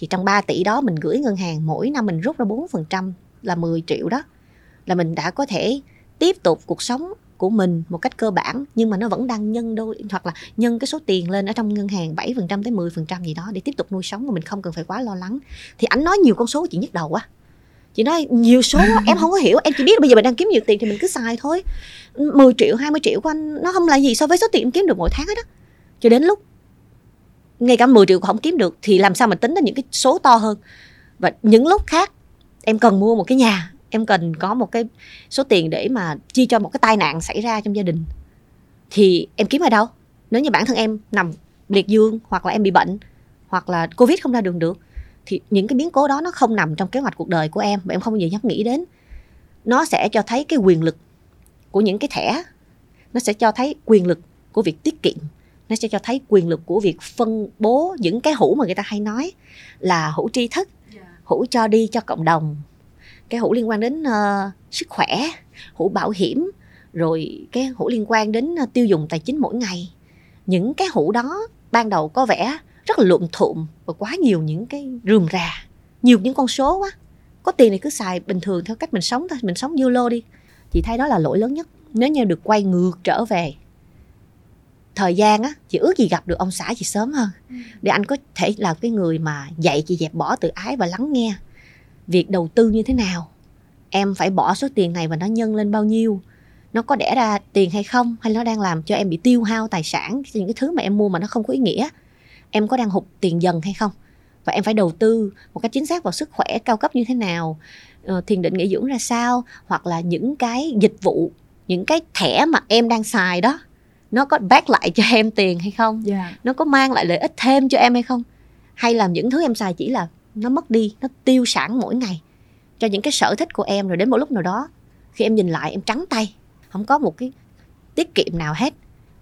thì trong 3 tỷ đó mình gửi ngân hàng mỗi năm mình rút ra 4% là 10 triệu đó. Là mình đã có thể tiếp tục cuộc sống của mình một cách cơ bản nhưng mà nó vẫn đang nhân đôi hoặc là nhân cái số tiền lên ở trong ngân hàng 7% tới 10% gì đó để tiếp tục nuôi sống mà mình không cần phải quá lo lắng. Thì anh nói nhiều con số chị nhức đầu quá. Chị nói nhiều số đó, em không có hiểu em chỉ biết là bây giờ mình đang kiếm nhiều tiền thì mình cứ xài thôi. 10 triệu 20 triệu của anh nó không là gì so với số tiền em kiếm được mỗi tháng hết đó cho đến lúc ngay cả 10 triệu cũng không kiếm được, thì làm sao mà tính đến những cái số to hơn? Và những lúc khác, em cần mua một cái nhà, em cần có một cái số tiền để mà chi cho một cái tai nạn xảy ra trong gia đình, thì em kiếm ở đâu? Nếu như bản thân em nằm liệt dương, hoặc là em bị bệnh, hoặc là covid không ra đường được, thì những cái biến cố đó nó không nằm trong kế hoạch cuộc đời của em, và em không bao giờ nhắc nghĩ đến. Nó sẽ cho thấy cái quyền lực của những cái thẻ, nó sẽ cho thấy quyền lực của việc tiết kiệm nó sẽ cho thấy quyền lực của việc phân bố những cái hữu mà người ta hay nói là hữu tri thức dạ. hữu cho đi cho cộng đồng. Cái hữu liên quan đến uh, sức khỏe hữu bảo hiểm rồi cái hữu liên quan đến uh, tiêu dùng tài chính mỗi ngày. Những cái hữu đó ban đầu có vẻ rất là luộm thuộm và quá nhiều những cái rườm rà nhiều những con số quá. Có tiền thì cứ xài bình thường theo cách mình sống thôi mình sống lô đi. Chị thấy đó là lỗi lớn nhất. Nếu như được quay ngược trở về thời gian á chị ước gì gặp được ông xã chị sớm hơn. Ừ. để anh có thể là cái người mà dạy chị dẹp bỏ tự ái và lắng nghe. Việc đầu tư như thế nào? Em phải bỏ số tiền này và nó nhân lên bao nhiêu? Nó có đẻ ra tiền hay không? Hay nó đang làm cho em bị tiêu hao tài sản? Những cái thứ mà em mua mà nó không có ý nghĩa. Em có đang hụt tiền dần hay không? Và em phải đầu tư một cách chính xác vào sức khỏe cao cấp như thế nào? Ờ, thiền định nghỉ dưỡng ra sao? Hoặc là những cái dịch vụ những cái thẻ mà em đang xài đó nó có back lại cho em tiền hay không yeah. Dạ. nó có mang lại lợi ích thêm cho em hay không hay là những thứ em xài chỉ là nó mất đi nó tiêu sản mỗi ngày cho những cái sở thích của em rồi đến một lúc nào đó khi em nhìn lại em trắng tay không có một cái tiết kiệm nào hết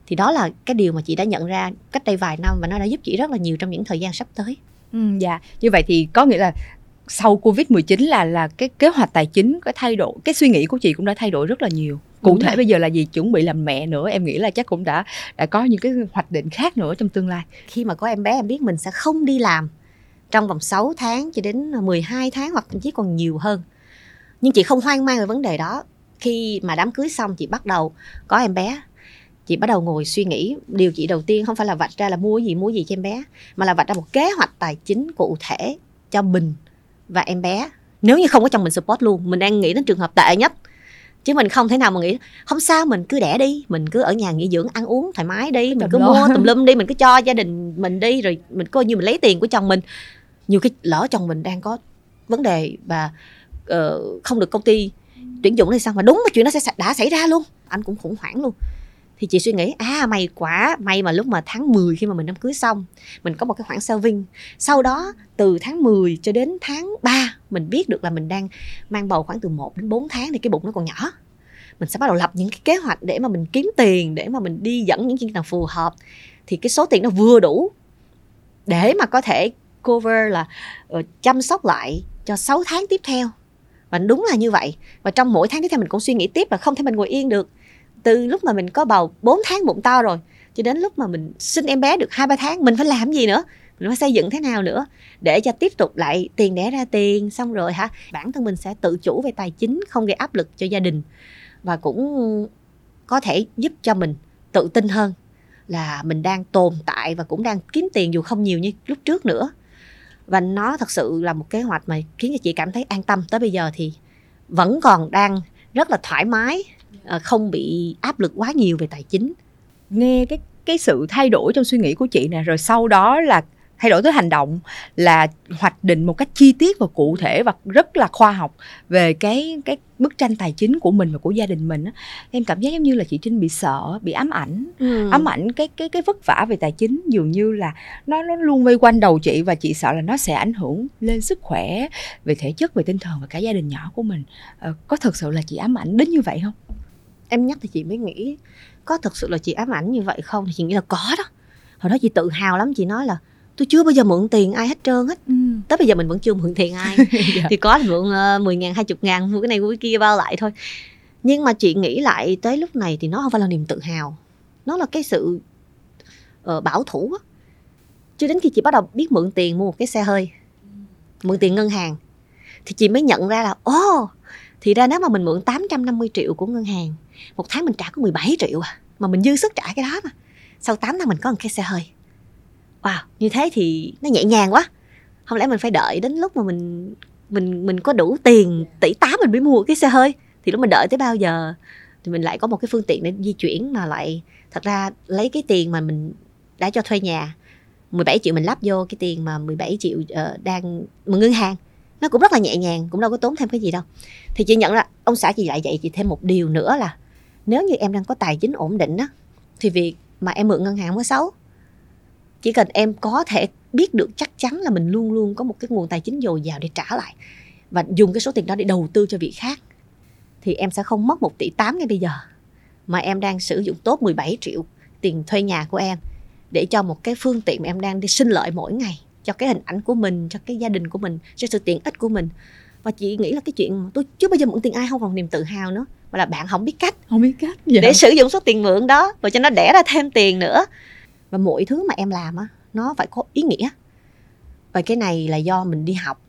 thì đó là cái điều mà chị đã nhận ra cách đây vài năm và nó đã giúp chị rất là nhiều trong những thời gian sắp tới. Ừ, dạ, như vậy thì có nghĩa là sau Covid 19 là là cái kế hoạch tài chính cái thay đổi, cái suy nghĩ của chị cũng đã thay đổi rất là nhiều. Cụ thể bây giờ là gì chuẩn bị làm mẹ nữa, em nghĩ là chắc cũng đã đã có những cái hoạch định khác nữa trong tương lai. Khi mà có em bé em biết mình sẽ không đi làm trong vòng 6 tháng cho đến 12 tháng hoặc thậm chí còn nhiều hơn. Nhưng chị không hoang mang về vấn đề đó. Khi mà đám cưới xong chị bắt đầu có em bé chị bắt đầu ngồi suy nghĩ điều chị đầu tiên không phải là vạch ra là mua gì mua gì cho em bé mà là vạch ra một kế hoạch tài chính cụ thể cho mình và em bé nếu như không có chồng mình support luôn mình đang nghĩ đến trường hợp tệ nhất chứ mình không thể nào mà nghĩ không sao mình cứ đẻ đi mình cứ ở nhà nghỉ dưỡng ăn uống thoải mái đi mình cứ mua tùm lum đi mình cứ cho gia đình mình đi rồi mình coi như mình lấy tiền của chồng mình. Nhiều cái lỡ chồng mình đang có vấn đề và uh, không được công ty tuyển dụng hay sao? Mà đúng mà chuyện nó sẽ đã xảy ra luôn. Anh cũng khủng hoảng luôn. Thì chị suy nghĩ à may quá may mà lúc mà tháng 10 khi mà mình đám cưới xong mình có một cái khoản saving. Sau đó từ tháng 10 cho đến tháng 3 mình biết được là mình đang mang bầu khoảng từ 1 đến 4 tháng thì cái bụng nó còn nhỏ. Mình sẽ bắt đầu lập những cái kế hoạch để mà mình kiếm tiền để mà mình đi dẫn những chương trình phù hợp. Thì cái số tiền nó vừa đủ để mà có thể cover là uh, chăm sóc lại cho 6 tháng tiếp theo. Và đúng là như vậy. Và trong mỗi tháng tiếp theo mình cũng suy nghĩ tiếp là không thể mình ngồi yên được. Từ lúc mà mình có bầu 4 tháng bụng to rồi cho đến lúc mà mình sinh em bé được hai ba tháng mình phải làm gì nữa? Mình phải xây dựng thế nào nữa? Để cho tiếp tục lại tiền đẻ ra tiền, xong rồi hả? Bản thân mình sẽ tự chủ về tài chính, không gây áp lực cho gia đình. Và cũng có thể giúp cho mình tự tin hơn là mình đang tồn tại và cũng đang kiếm tiền dù không nhiều như lúc trước nữa. Và nó thật sự là một kế hoạch mà khiến cho chị cảm thấy an tâm. Tới bây giờ thì vẫn còn đang rất là thoải mái ờ, không bị áp lực quá nhiều về tài chính. Nghe cái cái sự thay đổi trong suy nghĩ của chị nè, rồi sau đó là thay đổi tới hành động là hoạch định một cách chi tiết và cụ thể và rất là khoa học về cái cái bức tranh tài chính của mình và của gia đình mình em cảm giác giống như là chị Trinh bị sợ bị ám ảnh. Ừ. ám ảnh cái cái cái vất vả về tài chính dường như là nó nó luôn vây quanh đầu chị và chị sợ là nó sẽ ảnh hưởng lên sức khỏe về thể chất về tinh thần và cả gia đình nhỏ của mình. À, có thật sự là chị ám ảnh đến như vậy không? Em nhắc thì chị mới nghĩ có thật sự là chị ám ảnh như vậy không? Thì chị nghĩ là có đó. Hồi đó chị tự hào lắm chị nói là tôi chưa bao giờ mượn tiền ai hết trơn hết. Ừ. tới bây giờ mình vẫn chưa mượn tiền ai. Dạ. thì có mượn uh, 10 ngàn hai chục ngàn mua cái này mua cái kia bao lại thôi. Nhưng mà chị nghĩ lại tới lúc này thì nó không phải là niềm tự hào. Nó là cái sự uh, bảo thủ á. Cho đến khi chị bắt đầu biết mượn tiền mua một cái xe hơi mượn tiền ngân hàng thì chị mới nhận ra là ồ oh, thì ra nếu mà mình mượn 850 triệu của ngân hàng một tháng mình trả có 17 triệu à mà mình dư sức trả cái đó mà. Sau 8 năm mình có một cái xe hơi wow như thế thì nó nhẹ nhàng quá. Không lẽ mình phải đợi đến lúc mà mình mình mình có đủ tiền tỷ tám mình mới mua cái xe hơi? Thì lúc mình đợi tới bao giờ thì mình lại có một cái phương tiện để di chuyển mà lại thật ra lấy cái tiền mà mình đã cho thuê nhà 17 triệu mình lắp vô cái tiền mà 17 triệu uh, đang mà ngân hàng nó cũng rất là nhẹ nhàng cũng đâu có tốn thêm cái gì đâu. Thì chị nhận là ông xã chị lại dạy chị thêm một điều nữa là nếu như em đang có tài chính ổn định á thì việc mà em mượn ngân hàng không có xấu chỉ cần em có thể biết được chắc chắn là mình luôn luôn có một cái nguồn tài chính dồi dào để trả lại và dùng cái số tiền đó để đầu tư cho việc khác thì em sẽ không mất một tỷ tám ngay bây giờ. Mà em đang sử dụng tốt 17 triệu tiền thuê nhà của em để cho một cái phương tiện mà em đang đi sinh lợi mỗi ngày cho cái hình ảnh của mình cho cái gia đình của mình cho sự tiện ích của mình. Và chị nghĩ là cái chuyện tôi chưa bao giờ mượn tiền ai không còn niềm tự hào nữa mà là bạn không biết cách không biết cách dạ. để sử dụng số tiền mượn đó và cho nó đẻ ra thêm tiền nữa và mỗi thứ mà em làm á nó phải có ý nghĩa. Và cái này là do mình đi học.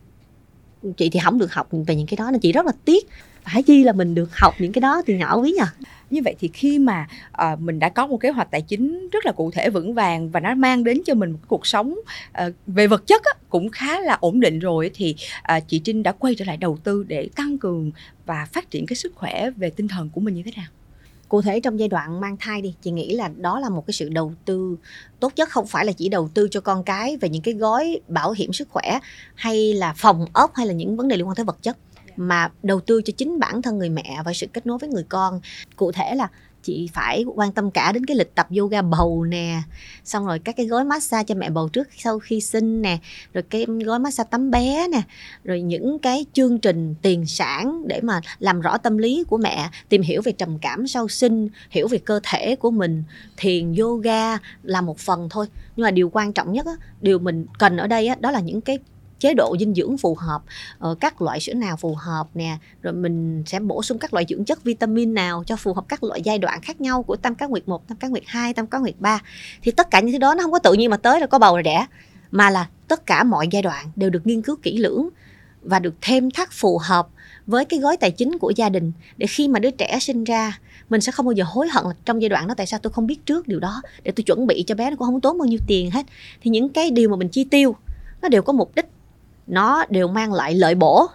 Chị thì không được học về những cái đó nên chị rất là tiếc. Phải chi là mình được học những cái đó từ nhỏ quý nhờ. Như vậy thì khi mà uh, mình đã có một kế hoạch tài chính rất là cụ thể vững vàng và nó mang đến cho mình một cuộc sống uh, về vật chất á, cũng khá là ổn định rồi thì uh, chị Trinh đã quay trở lại đầu tư để tăng cường và phát triển cái sức khỏe về tinh thần của mình như thế nào? Cụ thể trong giai đoạn mang thai đi chị nghĩ là đó là một cái sự đầu tư tốt nhất không phải là chỉ đầu tư cho con cái về những cái gói bảo hiểm sức khỏe hay là phòng ốc hay là những vấn đề liên quan tới vật chất mà đầu tư cho chính bản thân người mẹ và sự kết nối với người con. Cụ thể là chị phải quan tâm cả đến cái lịch tập yoga bầu nè xong rồi các cái gói massage cho mẹ bầu trước sau khi sinh nè rồi cái gói massage tắm bé nè rồi những cái chương trình tiền sản để mà làm rõ tâm lý của mẹ tìm hiểu về trầm cảm sau sinh hiểu về cơ thể của mình. Thiền yoga là một phần thôi nhưng mà điều quan trọng nhất á, điều mình cần ở đây á, đó là những cái chế độ dinh dưỡng phù hợp ờ, các loại sữa nào phù hợp nè rồi mình sẽ bổ sung các loại dưỡng chất vitamin nào cho phù hợp các loại giai đoạn khác nhau của tam cá nguyệt 1, tam cá nguyệt 2, tam cá nguyệt 3 thì tất cả những thứ đó nó không có tự nhiên mà tới là có bầu rồi đẻ mà là tất cả mọi giai đoạn đều được nghiên cứu kỹ lưỡng và được thêm thắt phù hợp với cái gói tài chính của gia đình để khi mà đứa trẻ sinh ra mình sẽ không bao giờ hối hận là trong giai đoạn đó tại sao tôi không biết trước điều đó để tôi chuẩn bị cho bé nó cũng không tốn bao nhiêu tiền hết. Thì những cái điều mà mình chi tiêu nó đều có mục đích nó đều mang lại lợi bổ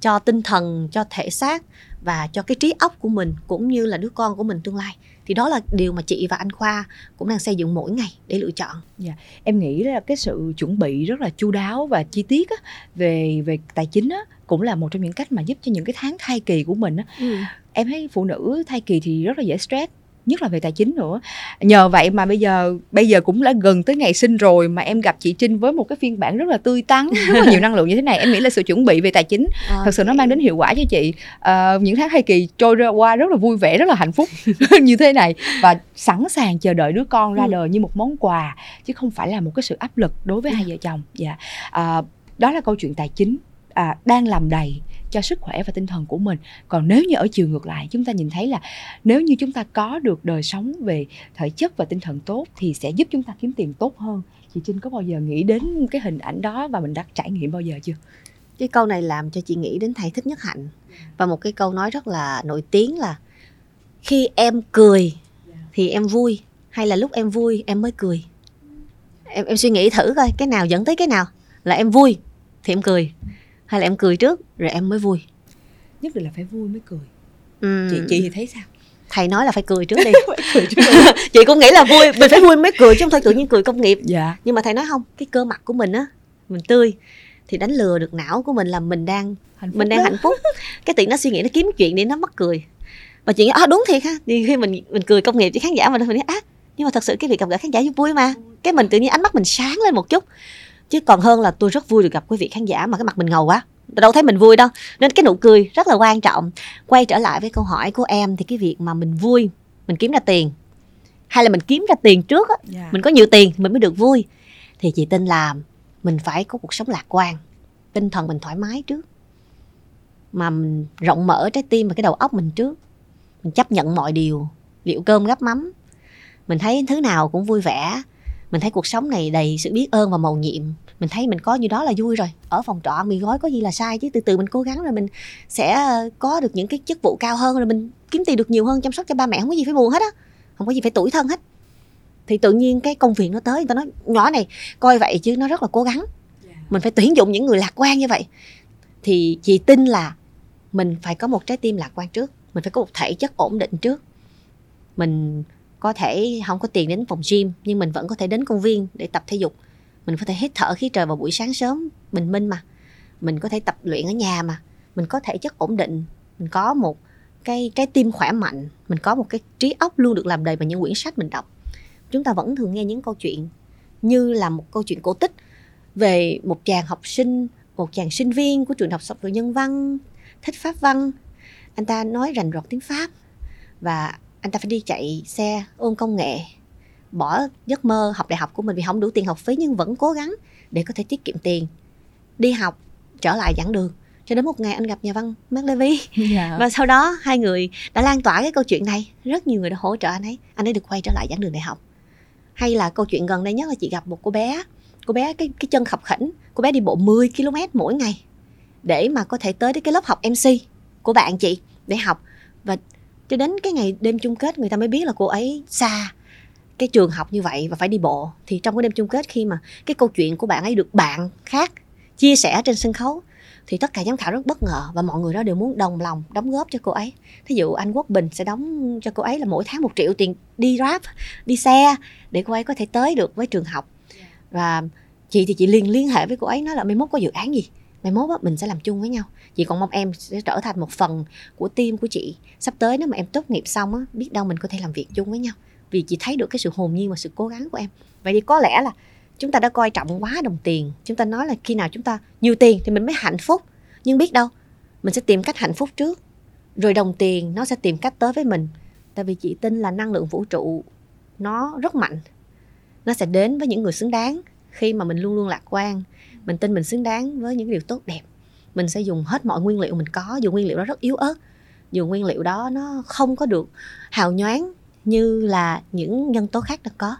cho tinh thần cho thể xác và cho cái trí óc của mình cũng như là đứa con của mình tương lai thì đó là điều mà chị và anh khoa cũng đang xây dựng mỗi ngày để lựa chọn dạ em nghĩ là cái sự chuẩn bị rất là chu đáo và chi tiết á, về về tài chính á, cũng là một trong những cách mà giúp cho những cái tháng thai kỳ của mình á. Ừ. em thấy phụ nữ thai kỳ thì rất là dễ stress nhất là về tài chính nữa nhờ vậy mà bây giờ bây giờ cũng đã gần tới ngày sinh rồi mà em gặp chị Trinh với một cái phiên bản rất là tươi tắn rất là nhiều năng lượng như thế này em nghĩ là sự chuẩn bị về tài chính okay. thật sự nó mang đến hiệu quả cho chị à, những tháng thai kỳ trôi ra qua rất là vui vẻ rất là hạnh phúc như thế này và sẵn sàng chờ đợi đứa con ra ừ. đời như một món quà chứ không phải là một cái sự áp lực đối với hai vợ chồng dạ à, đó là câu chuyện tài chính à, đang làm đầy cho sức khỏe và tinh thần của mình. Còn nếu như ở chiều ngược lại, chúng ta nhìn thấy là nếu như chúng ta có được đời sống về thể chất và tinh thần tốt thì sẽ giúp chúng ta kiếm tiền tốt hơn. Chị trinh có bao giờ nghĩ đến cái hình ảnh đó và mình đã trải nghiệm bao giờ chưa? Cái câu này làm cho chị nghĩ đến thầy thích nhất hạnh. Và một cái câu nói rất là nổi tiếng là khi em cười thì em vui, hay là lúc em vui em mới cười? Em em suy nghĩ thử coi, cái nào dẫn tới cái nào? Là em vui thì em cười hay là em cười trước rồi em mới vui? Nhất định là phải vui mới cười. Ừ. chị chị thì thấy sao? Thầy nói là phải cười trước đi. Cười trước chị cũng nghĩ là vui mình phải vui mới cười chứ không thôi tự nhiên cười công nghiệp. Dạ. nhưng mà thầy nói không cái cơ mặt của mình á mình tươi thì đánh lừa được não của mình là mình đang mình đang đó. hạnh phúc. Cái tiện nó suy nghĩ nó kiếm chuyện để nó mắc cười. Và chị nghĩ à đúng thiệt ha. Thì khi mình mình cười công nghiệp với khán giả mình mình nói à nhưng mà thật sự cái việc gặp gỡ khán giả vui mà. Cái mình tự nhiên ánh mắt mình sáng lên một chút chứ còn hơn là tôi rất vui được gặp quý vị khán giả mà cái mặt mình ngầu quá. Đâu thấy mình vui đâu. Nên cái nụ cười rất là quan trọng. Quay trở lại với câu hỏi của em thì cái việc mà mình vui mình kiếm ra tiền hay là mình kiếm ra tiền trước á yeah. Dạ. mình có nhiều tiền mình mới được vui. Thì chị tin là mình phải có cuộc sống lạc quan tinh thần mình thoải mái trước. Mà mình rộng mở trái tim và cái đầu óc mình trước. Mình chấp nhận mọi điều liệu cơm gắp mắm. Mình thấy thứ nào cũng vui vẻ mình thấy cuộc sống này đầy sự biết ơn và màu nhiệm. Mình thấy mình có như đó là vui rồi. Ở phòng trọ mì gói có gì là sai chứ. Từ từ mình cố gắng rồi mình sẽ ờ, có được những cái chức vụ cao hơn rồi mình kiếm tiền được nhiều hơn chăm sóc cho ba mẹ. Không có gì phải buồn hết á. Không có gì phải tủi thân hết. Thì tự nhiên cái công việc nó tới người ta nói nhỏ này coi vậy chứ nó rất là cố gắng. Mình phải tuyển dụng những người lạc quan như vậy. Thì chị tin là mình phải có một trái tim lạc quan trước. Mình phải có một thể chất ổn định trước. Mình có thể không có tiền đến phòng gym, nhưng mình vẫn có thể đến công viên để tập thể dục. Mình có thể hít thở khí trời vào buổi sáng sớm, bình minh mà. Mình có thể tập luyện ở nhà mà. Mình có thể chất ổn định. Mình có một cái trái tim khỏe mạnh. Mình có một cái trí óc luôn được làm đầy bằng những quyển sách mình đọc. Chúng ta vẫn thường nghe những câu chuyện như là một câu chuyện cổ tích về một chàng học sinh, một chàng sinh viên của trường học học nhân văn, thích pháp văn. Anh ta nói rành rọt tiếng pháp và anh ta phải đi chạy xe ôn công nghệ bỏ giấc mơ học đại học của mình vì không đủ tiền học phí nhưng vẫn cố gắng để có thể tiết kiệm tiền. Đi học trở lại giảng đường. Cho đến một ngày anh gặp nhà văn Mark Levy. Yeah. Dạ. và sau đó hai người đã lan tỏa cái câu chuyện này. Rất nhiều người đã hỗ trợ anh ấy. Anh ấy được quay trở lại giảng đường đại học. Hay là câu chuyện gần đây nhất là chị gặp một cô bé. Cô bé cái cái chân khập khỉnh. Cô bé đi bộ 10 km mỗi ngày để mà có thể tới đến cái lớp học MC của bạn chị để học. Và cho đến cái ngày đêm chung kết người ta mới biết là cô ấy xa cái trường học như vậy và phải đi bộ. Thì trong cái đêm chung kết khi mà cái câu chuyện của bạn ấy được bạn khác chia sẻ trên sân khấu thì tất cả giám khảo rất bất ngờ và mọi người đó đều muốn đồng lòng đóng góp cho cô ấy. Thí dụ anh quốc bình sẽ đóng cho cô ấy là mỗi tháng một triệu tiền đi rap đi xe để cô ấy có thể tới được với trường học. Và chị thì chị liền liên hệ với cô ấy nói là mai mốt có dự án gì mai mốt á, mình sẽ làm chung với nhau. Chị còn mong em sẽ trở thành một phần của team của chị. Sắp tới nếu mà em tốt nghiệp xong á biết đâu mình có thể làm việc chung với nhau. Vì chị thấy được cái sự hồn nhiên và sự cố gắng của em. Vậy thì có lẽ là chúng ta đã coi trọng quá đồng tiền. Chúng ta nói là khi nào chúng ta nhiều tiền thì mình mới hạnh phúc. Nhưng biết đâu mình sẽ tìm cách hạnh phúc trước. Rồi đồng tiền nó sẽ tìm cách tới với mình. Tại vì chị tin là năng lượng vũ trụ nó rất mạnh. Nó sẽ đến với những người xứng đáng khi mà mình luôn luôn lạc quan mình tin mình xứng đáng với những điều tốt đẹp. Mình sẽ dùng hết mọi nguyên liệu mình có, dù nguyên liệu đó rất yếu ớt, dù nguyên liệu đó nó không có được hào nhoáng như là những nhân tố khác đã có.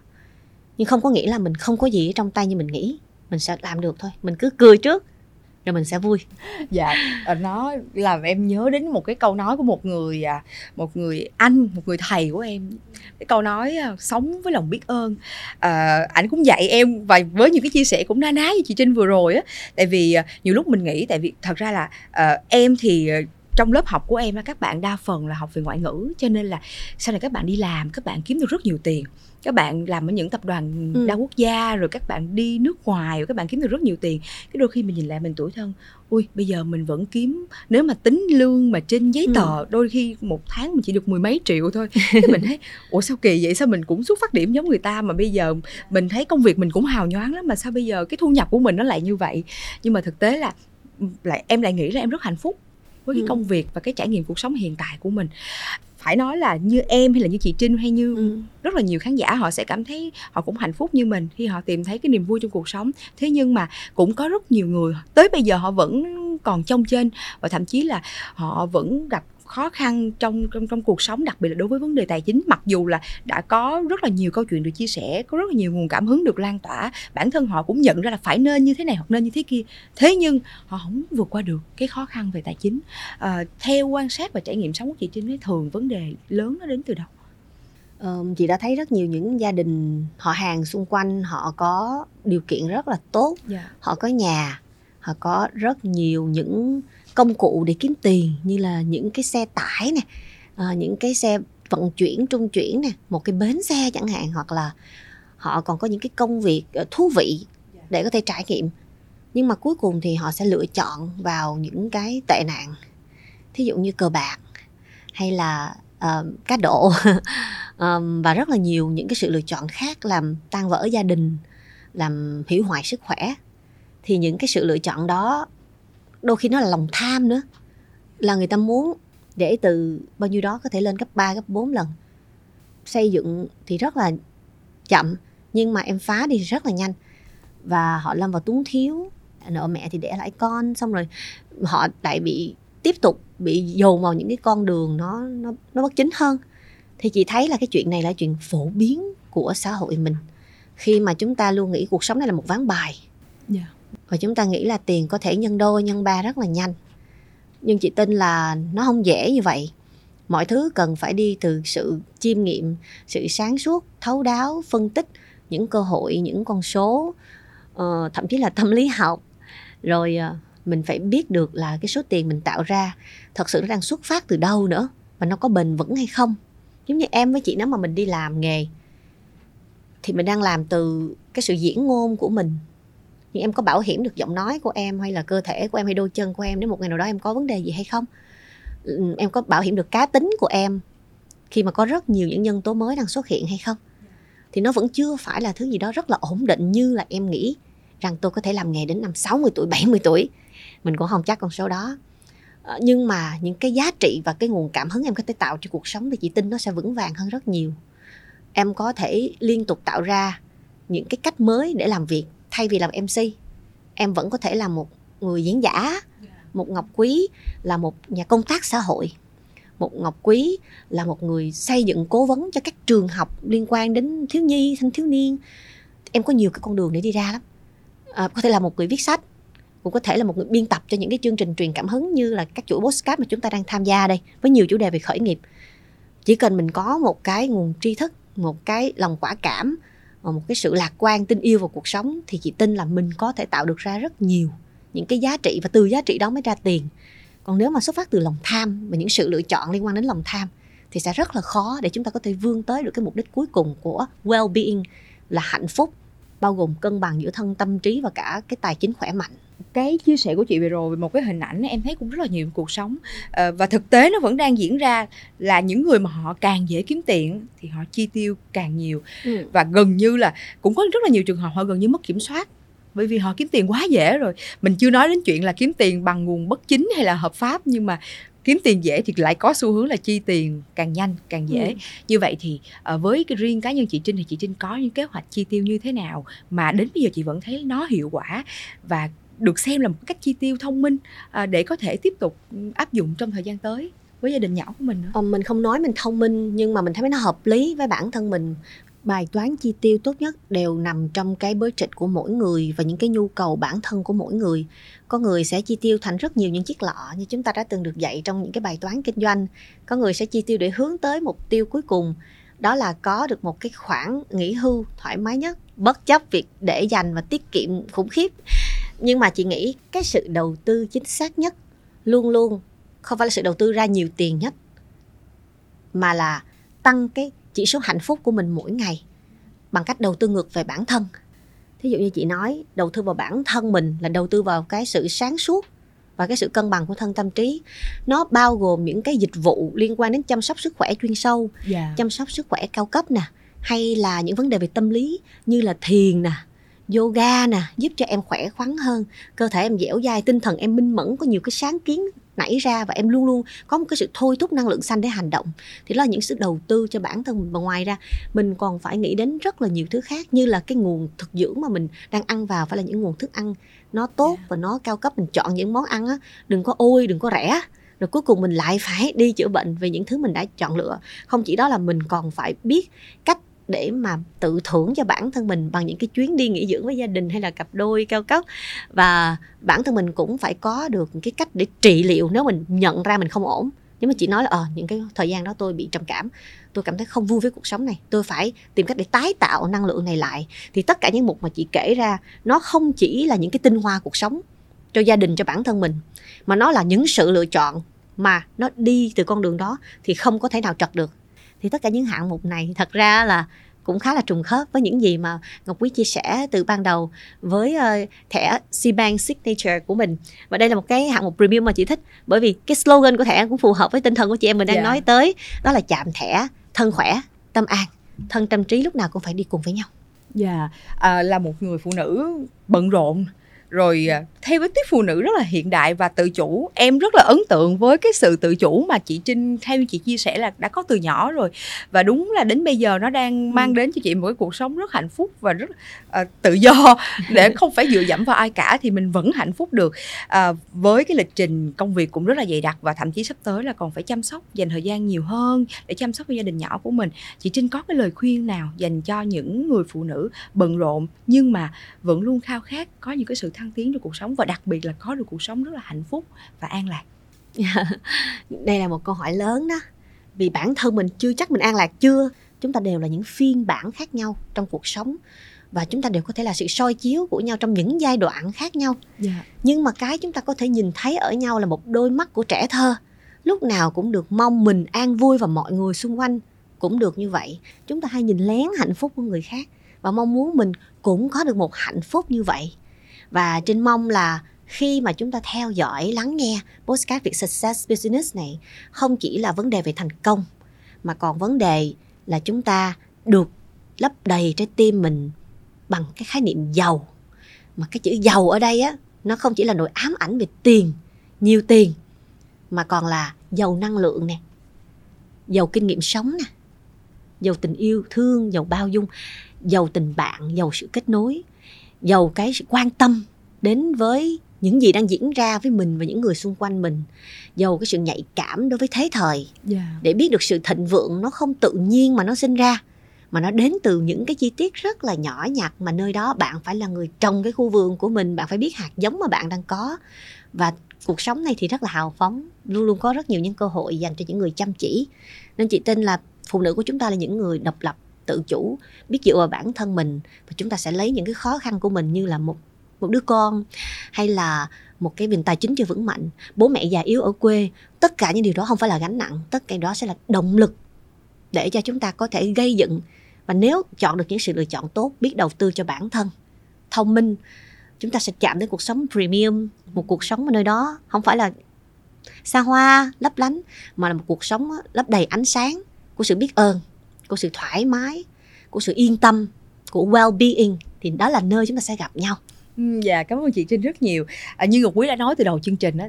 Nhưng không có nghĩa là mình không có gì ở trong tay như mình nghĩ. Mình sẽ làm được thôi. Mình cứ cười trước rồi mình sẽ vui. Dạ ờ, nó làm em nhớ đến một cái câu nói của một người à, một người anh một người thầy của em. Cái câu nói à, sống với lòng biết ơn. À, ảnh cũng dạy em và với những cái chia sẻ cũng na ná như chị trinh vừa rồi á. Tại vì à, nhiều lúc mình nghĩ tại vì thật ra là à, em thì trong lớp học của em các bạn đa phần là học về ngoại ngữ cho nên là sau này các bạn đi làm các bạn kiếm được rất nhiều tiền các bạn làm ở những tập đoàn ừ. đa quốc gia rồi các bạn đi nước ngoài rồi các bạn kiếm được rất nhiều tiền cái đôi khi mình nhìn lại mình tuổi thân ui bây giờ mình vẫn kiếm nếu mà tính lương mà trên giấy ừ. tờ đôi khi một tháng mình chỉ được mười mấy triệu thôi thì mình thấy ủa sao kỳ vậy sao mình cũng xuất phát điểm giống người ta mà bây giờ mình thấy công việc mình cũng hào nhoáng lắm mà sao bây giờ cái thu nhập của mình nó lại như vậy nhưng mà thực tế là lại em lại nghĩ là em rất hạnh phúc với cái ừ. công việc và cái trải nghiệm cuộc sống hiện tại của mình phải nói là như em hay là như chị Trinh hay như ừ. rất là nhiều khán giả họ sẽ cảm thấy họ cũng hạnh phúc như mình khi họ tìm thấy cái niềm vui trong cuộc sống thế nhưng mà cũng có rất nhiều người tới bây giờ họ vẫn còn trông trên và thậm chí là họ vẫn gặp khó khăn trong trong trong cuộc sống đặc biệt là đối với vấn đề tài chính mặc dù là đã có rất là nhiều câu chuyện được chia sẻ có rất là nhiều nguồn cảm hứng được lan tỏa bản thân họ cũng nhận ra là phải nên như thế này hoặc nên như thế kia thế nhưng họ không vượt qua được cái khó khăn về tài chính à, theo quan sát và trải nghiệm sống của chị Trinh thấy thường vấn đề lớn nó đến từ đâu Ờ, chị đã thấy rất nhiều những gia đình họ hàng xung quanh họ có điều kiện rất là tốt yeah. Dạ. họ có nhà họ có rất nhiều những công cụ để kiếm tiền như là những cái xe tải nè à, những cái xe vận chuyển trung chuyển nè một cái bến xe chẳng hạn hoặc là họ còn có những cái công việc ờ, thú vị để có thể trải nghiệm. Nhưng mà cuối cùng thì họ sẽ lựa chọn vào những cái tệ nạn thí dụ như cờ bạc hay là uh, cá độ. Um, và rất là nhiều những cái sự lựa chọn khác làm tan vỡ gia đình làm hủy hoại sức khỏe. Thì những cái sự lựa chọn đó đôi khi nó là lòng tham nữa. Là người ta muốn để từ bao nhiêu đó có thể lên gấp 3, gấp 4 lần. Xây dựng thì rất là chậm nhưng mà em phá đi rất là nhanh. Và họ lâm vào túng thiếu nợ mẹ thì để lại con xong rồi họ lại bị tiếp tục bị dồn vào những cái con đường nó nó nó bất chính hơn. Thì chị thấy là cái chuyện này là chuyện phổ biến của xã hội mình. Khi mà chúng ta luôn nghĩ cuộc sống này là một ván bài. Yeah. Và chúng ta nghĩ là tiền có thể nhân đôi nhân ba rất là nhanh. Nhưng chị tin là nó không dễ như vậy. Mọi thứ cần phải đi từ sự chiêm nghiệm sự sáng suốt thấu đáo phân tích những cơ hội những con số uh, thậm chí là tâm lý học. Rồi uh, mình phải biết được là cái số tiền mình tạo ra thật sự nó đang xuất phát từ đâu nữa và nó có bền vững hay không. Giống như em với chị nếu mà mình đi làm nghề thì mình đang làm từ cái sự diễn ngôn của mình nhưng em có bảo hiểm được giọng nói của em hay là cơ thể của em hay đôi chân của em nếu một ngày nào đó em có vấn đề gì hay không? Em có bảo hiểm được cá tính của em khi mà có rất nhiều những nhân tố mới đang xuất hiện hay không? Thì nó vẫn chưa phải là thứ gì đó rất là ổn định như là em nghĩ rằng tôi có thể làm nghề đến năm 60 tuổi 70 tuổi. Mình cũng không chắc con số đó. Ờ, nhưng mà những cái giá trị và cái nguồn cảm hứng em có thể tạo cho cuộc sống thì chị tin nó sẽ vững vàng hơn rất nhiều. Em có thể liên tục tạo ra những cái cách mới để làm việc thay vì làm mc em vẫn có thể là một người diễn giả một ngọc quý là một nhà công tác xã hội. Một ngọc quý là một người xây dựng cố vấn cho các trường học liên quan đến thiếu nhi thanh thiếu niên. Em có nhiều cái con đường để đi ra lắm. À, có thể là một người viết sách cũng có thể là một người biên tập cho những cái chương trình truyền cảm hứng như là các chuỗi postcard mà chúng ta đang tham gia đây với nhiều chủ đề về khởi nghiệp. Chỉ cần mình có một cái nguồn tri thức một cái lòng quả cảm một cái sự lạc quan, tin yêu vào cuộc sống thì chị tin là mình có thể tạo được ra rất nhiều những cái giá trị và từ giá trị đó mới ra tiền. Còn nếu mà xuất phát từ lòng tham và những sự lựa chọn liên quan đến lòng tham thì sẽ rất là khó để chúng ta có thể vươn tới được cái mục đích cuối cùng của well-being là hạnh phúc, bao gồm cân bằng giữa thân tâm trí và cả cái tài chính khỏe mạnh cái chia sẻ của chị vừa rồi về một cái hình ảnh em thấy cũng rất là nhiều cuộc sống. À, và thực tế nó vẫn đang diễn ra là những người mà họ càng dễ kiếm tiền thì họ chi tiêu càng nhiều. Ừ. và gần như là cũng có rất là nhiều trường hợp họ gần như mất kiểm soát bởi vì họ kiếm tiền quá dễ rồi. Mình chưa nói đến chuyện là kiếm tiền bằng nguồn bất chính hay là hợp pháp nhưng mà kiếm tiền dễ thì lại có xu hướng là chi tiền càng nhanh càng dễ. Ừ. như vậy thì uh, với cái riêng cá nhân chị Trinh thì chị Trinh có những kế hoạch chi tiêu như thế nào? Mà đến bây giờ chị vẫn thấy nó hiệu quả và được xem là một cách chi tiêu thông minh à, để có thể tiếp tục ừ, áp dụng trong thời gian tới với gia đình nhỏ của mình nữa. Ờ, mình không nói mình thông minh nhưng mà mình thấy nó hợp lý với bản thân mình. Bài toán chi tiêu tốt nhất đều nằm trong cái budget của mỗi người và những cái nhu cầu bản thân của mỗi người. Có người sẽ chi tiêu thành rất nhiều những chiếc lọ như chúng ta đã từng được dạy trong những cái bài toán kinh doanh. Có người sẽ chi tiêu để hướng tới mục tiêu cuối cùng. Đó là có được một cái khoản nghỉ hưu thoải mái nhất bất chấp việc để dành và tiết kiệm khủng khiếp nhưng mà chị nghĩ cái sự đầu tư chính xác nhất luôn luôn không phải là sự đầu tư ra nhiều tiền nhất mà là tăng cái chỉ số hạnh phúc của mình mỗi ngày bằng cách đầu tư ngược về bản thân thí dụ như chị nói đầu tư vào bản thân mình là đầu tư vào cái sự sáng suốt và cái sự cân bằng của thân tâm trí nó bao gồm những cái dịch vụ liên quan đến chăm sóc sức khỏe chuyên sâu yeah. Dạ. chăm sóc sức khỏe cao cấp nè hay là những vấn đề về tâm lý như là thiền nè yoga nè giúp cho em khỏe khoắn hơn. Cơ thể em dẻo dai tinh thần em minh mẫn có nhiều cái sáng kiến nảy ra và em luôn luôn có một cái sự thôi thúc năng lượng xanh để hành động. Thì đó là những sự đầu tư cho bản thân mình. Và ngoài ra mình còn phải nghĩ đến rất là nhiều thứ khác như là cái nguồn thực dưỡng mà mình đang ăn vào phải là những nguồn thức ăn nó tốt và nó cao cấp. Mình chọn những món ăn á đừng có ôi đừng có rẻ. Rồi cuối cùng mình lại phải đi chữa bệnh về những thứ mình đã chọn lựa. Không chỉ đó là mình còn phải biết cách để mà tự thưởng cho bản thân mình bằng những cái chuyến đi nghỉ dưỡng với gia đình hay là cặp đôi, cao cấp. Và bản thân mình cũng phải có được cái cách để trị liệu nếu mình nhận ra mình không ổn. Nếu mà chị nói là ờ những cái thời gian đó tôi bị trầm cảm, tôi cảm thấy không vui với cuộc sống này, tôi phải tìm cách để tái tạo năng lượng này lại, thì tất cả những mục mà chị kể ra, nó không chỉ là những cái tinh hoa cuộc sống cho gia đình, cho bản thân mình, mà nó là những sự lựa chọn mà nó đi từ con đường đó thì không có thể nào trật được thì tất cả những hạng mục này thật ra là cũng khá là trùng khớp với những gì mà Ngọc Quý chia sẻ từ ban đầu với uh, thẻ Cbank Signature của mình và đây là một cái hạng mục premium mà chị thích bởi vì cái slogan của thẻ cũng phù hợp với tinh thần của chị em mình đang yeah. Dạ. nói tới đó là chạm thẻ thân khỏe tâm an thân tâm trí lúc nào cũng phải đi cùng với nhau dạ yeah. à, là một người phụ nữ bận rộn rồi à, theo cái tiếp phụ nữ rất là hiện đại và tự chủ. Em rất là ấn tượng với cái sự tự chủ mà chị Trinh theo như chị chia sẻ là đã có từ nhỏ rồi. Và đúng là đến bây giờ nó đang ừ. mang đến cho chị một cái cuộc sống rất hạnh phúc và rất uh, tự do. Để không phải dựa dẫm vào ai cả thì mình vẫn hạnh phúc được. Uh, với cái lịch trình công việc cũng rất là dày đặc và thậm chí sắp tới là còn phải chăm sóc dành thời gian nhiều hơn để chăm sóc cho gia đình nhỏ của mình. Chị Trinh có cái lời khuyên nào dành cho những người phụ nữ bận rộn nhưng mà vẫn luôn khao khát có những cái sự thăng tiến trong cuộc sống và đặc biệt là có được cuộc sống rất là hạnh phúc và an lạc. Đây là một câu hỏi lớn đó. Vì bản thân mình chưa chắc mình an lạc chưa chúng ta đều là những phiên bản khác nhau trong cuộc sống và chúng ta đều có thể là sự soi chiếu của nhau trong những giai đoạn khác nhau. Yeah. Dạ. nhưng mà cái chúng ta có thể nhìn thấy ở nhau là một đôi mắt của trẻ thơ. Lúc nào cũng được mong mình an vui và mọi người xung quanh cũng được như vậy. Chúng ta hay nhìn lén hạnh phúc của người khác và mong muốn mình cũng có được một hạnh phúc như vậy và Trinh mong là khi mà chúng ta theo dõi, lắng nghe postcard việc success business này, không chỉ là vấn đề về thành công, mà còn vấn đề là chúng ta được lấp đầy trái tim mình bằng cái khái niệm giàu. Mà cái chữ giàu ở đây á, nó không chỉ là nỗi ám ảnh về tiền, nhiều tiền, mà còn là giàu năng lượng nè, giàu kinh nghiệm sống nè, giàu tình yêu thương, giàu bao dung, giàu tình bạn, giàu sự kết nối giàu cái sự quan tâm đến với những gì đang diễn ra với mình và những người xung quanh mình giàu cái sự nhạy cảm đối với thế thời yeah. Dạ. để biết được sự thịnh vượng nó không tự nhiên mà nó sinh ra mà nó đến từ những cái chi tiết rất là nhỏ nhặt mà nơi đó bạn phải là người trồng cái khu vườn của mình bạn phải biết hạt giống mà bạn đang có và cuộc sống này thì rất là hào phóng luôn luôn có rất nhiều những cơ hội dành cho những người chăm chỉ nên chị tin là phụ nữ của chúng ta là những người độc lập tự chủ, biết dựa vào bản thân mình và chúng ta sẽ lấy những cái khó khăn của mình như là một một đứa con hay là một cái vùng tài chính chưa vững mạnh. Bố mẹ già yếu ở quê, tất cả những điều đó không phải là gánh nặng, tất cả đó sẽ là động lực để cho chúng ta có thể gây dựng. Và nếu chọn được những sự lựa chọn tốt, biết đầu tư cho bản thân, thông minh, chúng ta sẽ chạm đến cuộc sống premium, một cuộc sống ở nơi đó không phải là xa hoa, lấp lánh, mà là một cuộc sống lấp đầy ánh sáng của sự biết ơn của sự thoải mái của sự yên tâm của well-being thì đó là nơi chúng ta sẽ gặp nhau ừ, Dạ, cảm ơn chị Trinh rất nhiều. À, như Ngọc Quý đã nói từ đầu chương trình đó,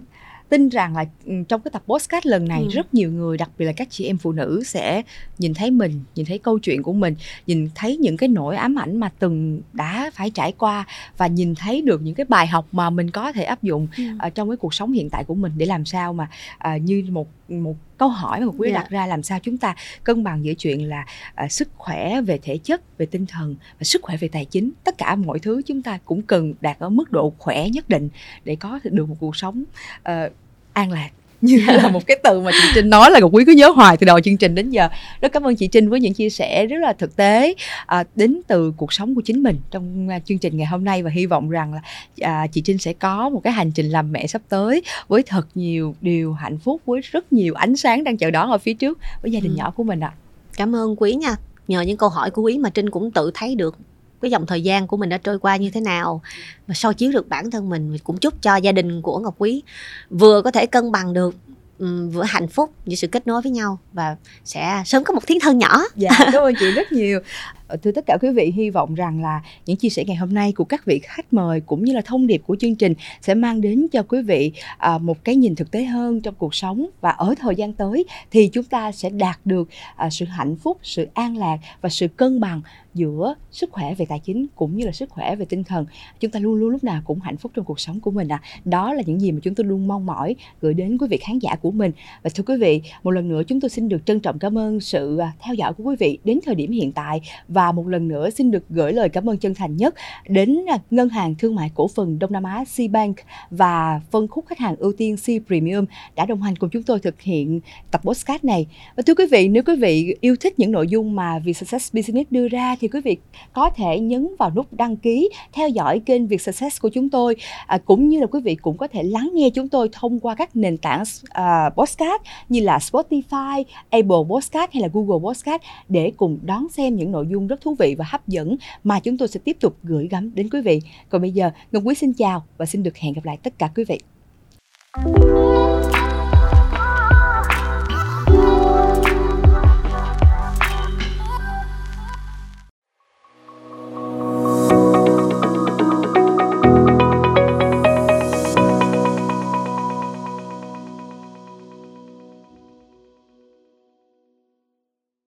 tin rằng là ừ, trong cái tập podcast lần này ừ. rất nhiều người đặc biệt là các chị em phụ nữ sẽ nhìn thấy mình nhìn thấy câu chuyện của mình nhìn thấy những cái nỗi ám ảnh mà từng đã phải trải qua và nhìn thấy được những cái bài học mà mình có thể áp dụng ừ. uh, trong cái cuộc sống hiện tại của mình để làm sao mà uh, như một một câu hỏi mà quý yeah. Dạ. đặt ra làm sao chúng ta cân bằng giữa chuyện là uh, sức khỏe về thể chất về tinh thần và sức khỏe về tài chính tất cả mọi thứ chúng ta cũng cần đạt ở mức độ khỏe nhất định để có được một cuộc sống uh, an lạc như là một cái từ mà chị Trinh nói là Ngọc Quý cứ nhớ hoài từ đầu chương trình đến giờ rất cảm ơn chị Trinh với những chia sẻ rất là thực tế à, đến từ cuộc sống của chính mình trong uh, chương trình ngày hôm nay và hy vọng rằng là à, chị Trinh sẽ có một cái hành trình làm mẹ sắp tới với thật nhiều điều hạnh phúc với rất nhiều ánh sáng đang chờ đón ở phía trước với gia đình ừ. nhỏ của mình ạ. À. Cảm ơn Quý nha. Nhờ những câu hỏi của Quý mà Trinh cũng tự thấy được cái dòng thời gian của mình đã trôi qua như thế nào và soi chiếu được bản thân mình cũng chúc cho gia đình của ngọc quý vừa có thể cân bằng được vừa hạnh phúc với sự kết nối với nhau và sẽ sớm có một thiên thân nhỏ. Dạ cảm ơn chị rất nhiều. Ờ, thưa tất cả quý vị hy vọng rằng là những chia sẻ ngày hôm nay của các vị khách mời cũng như là thông điệp của chương trình sẽ mang đến cho quý vị à, một cái nhìn thực tế hơn trong cuộc sống. Và ở thời gian tới thì chúng ta sẽ đạt được à, sự hạnh phúc sự an lạc và sự cân bằng giữa sức khỏe về tài chính cũng như là sức khỏe về tinh thần. Chúng ta luôn luôn lúc nào cũng hạnh phúc trong cuộc sống của mình à đó là những gì mà chúng tôi luôn mong mỏi gửi đến quý vị khán giả của mình. Và thưa quý vị một lần nữa chúng tôi xin được trân trọng cảm ơn sự à, theo dõi của quý vị đến thời điểm hiện tại và một lần nữa xin được gửi lời cảm ơn chân thành nhất đến ngân hàng thương mại cổ phần Đông Nam Á Cbank và phân khúc khách hàng ưu tiên C Premium đã đồng hành cùng chúng tôi thực hiện tập podcast này. Và thưa quý vị, nếu quý vị yêu thích những nội dung mà Vietsuccess Business đưa ra thì quý vị có thể nhấn vào nút đăng ký, theo dõi kênh Vietsuccess của chúng tôi à, cũng như là quý vị cũng có thể lắng nghe chúng tôi thông qua các nền tảng uh, podcast như là Spotify, Apple Podcast hay là Google Podcast để cùng đón xem những nội dung rất thú vị và hấp dẫn mà chúng tôi sẽ tiếp tục gửi gắm đến quý vị. Còn bây giờ, Ngọc Quý xin chào và xin được hẹn gặp lại tất cả quý vị.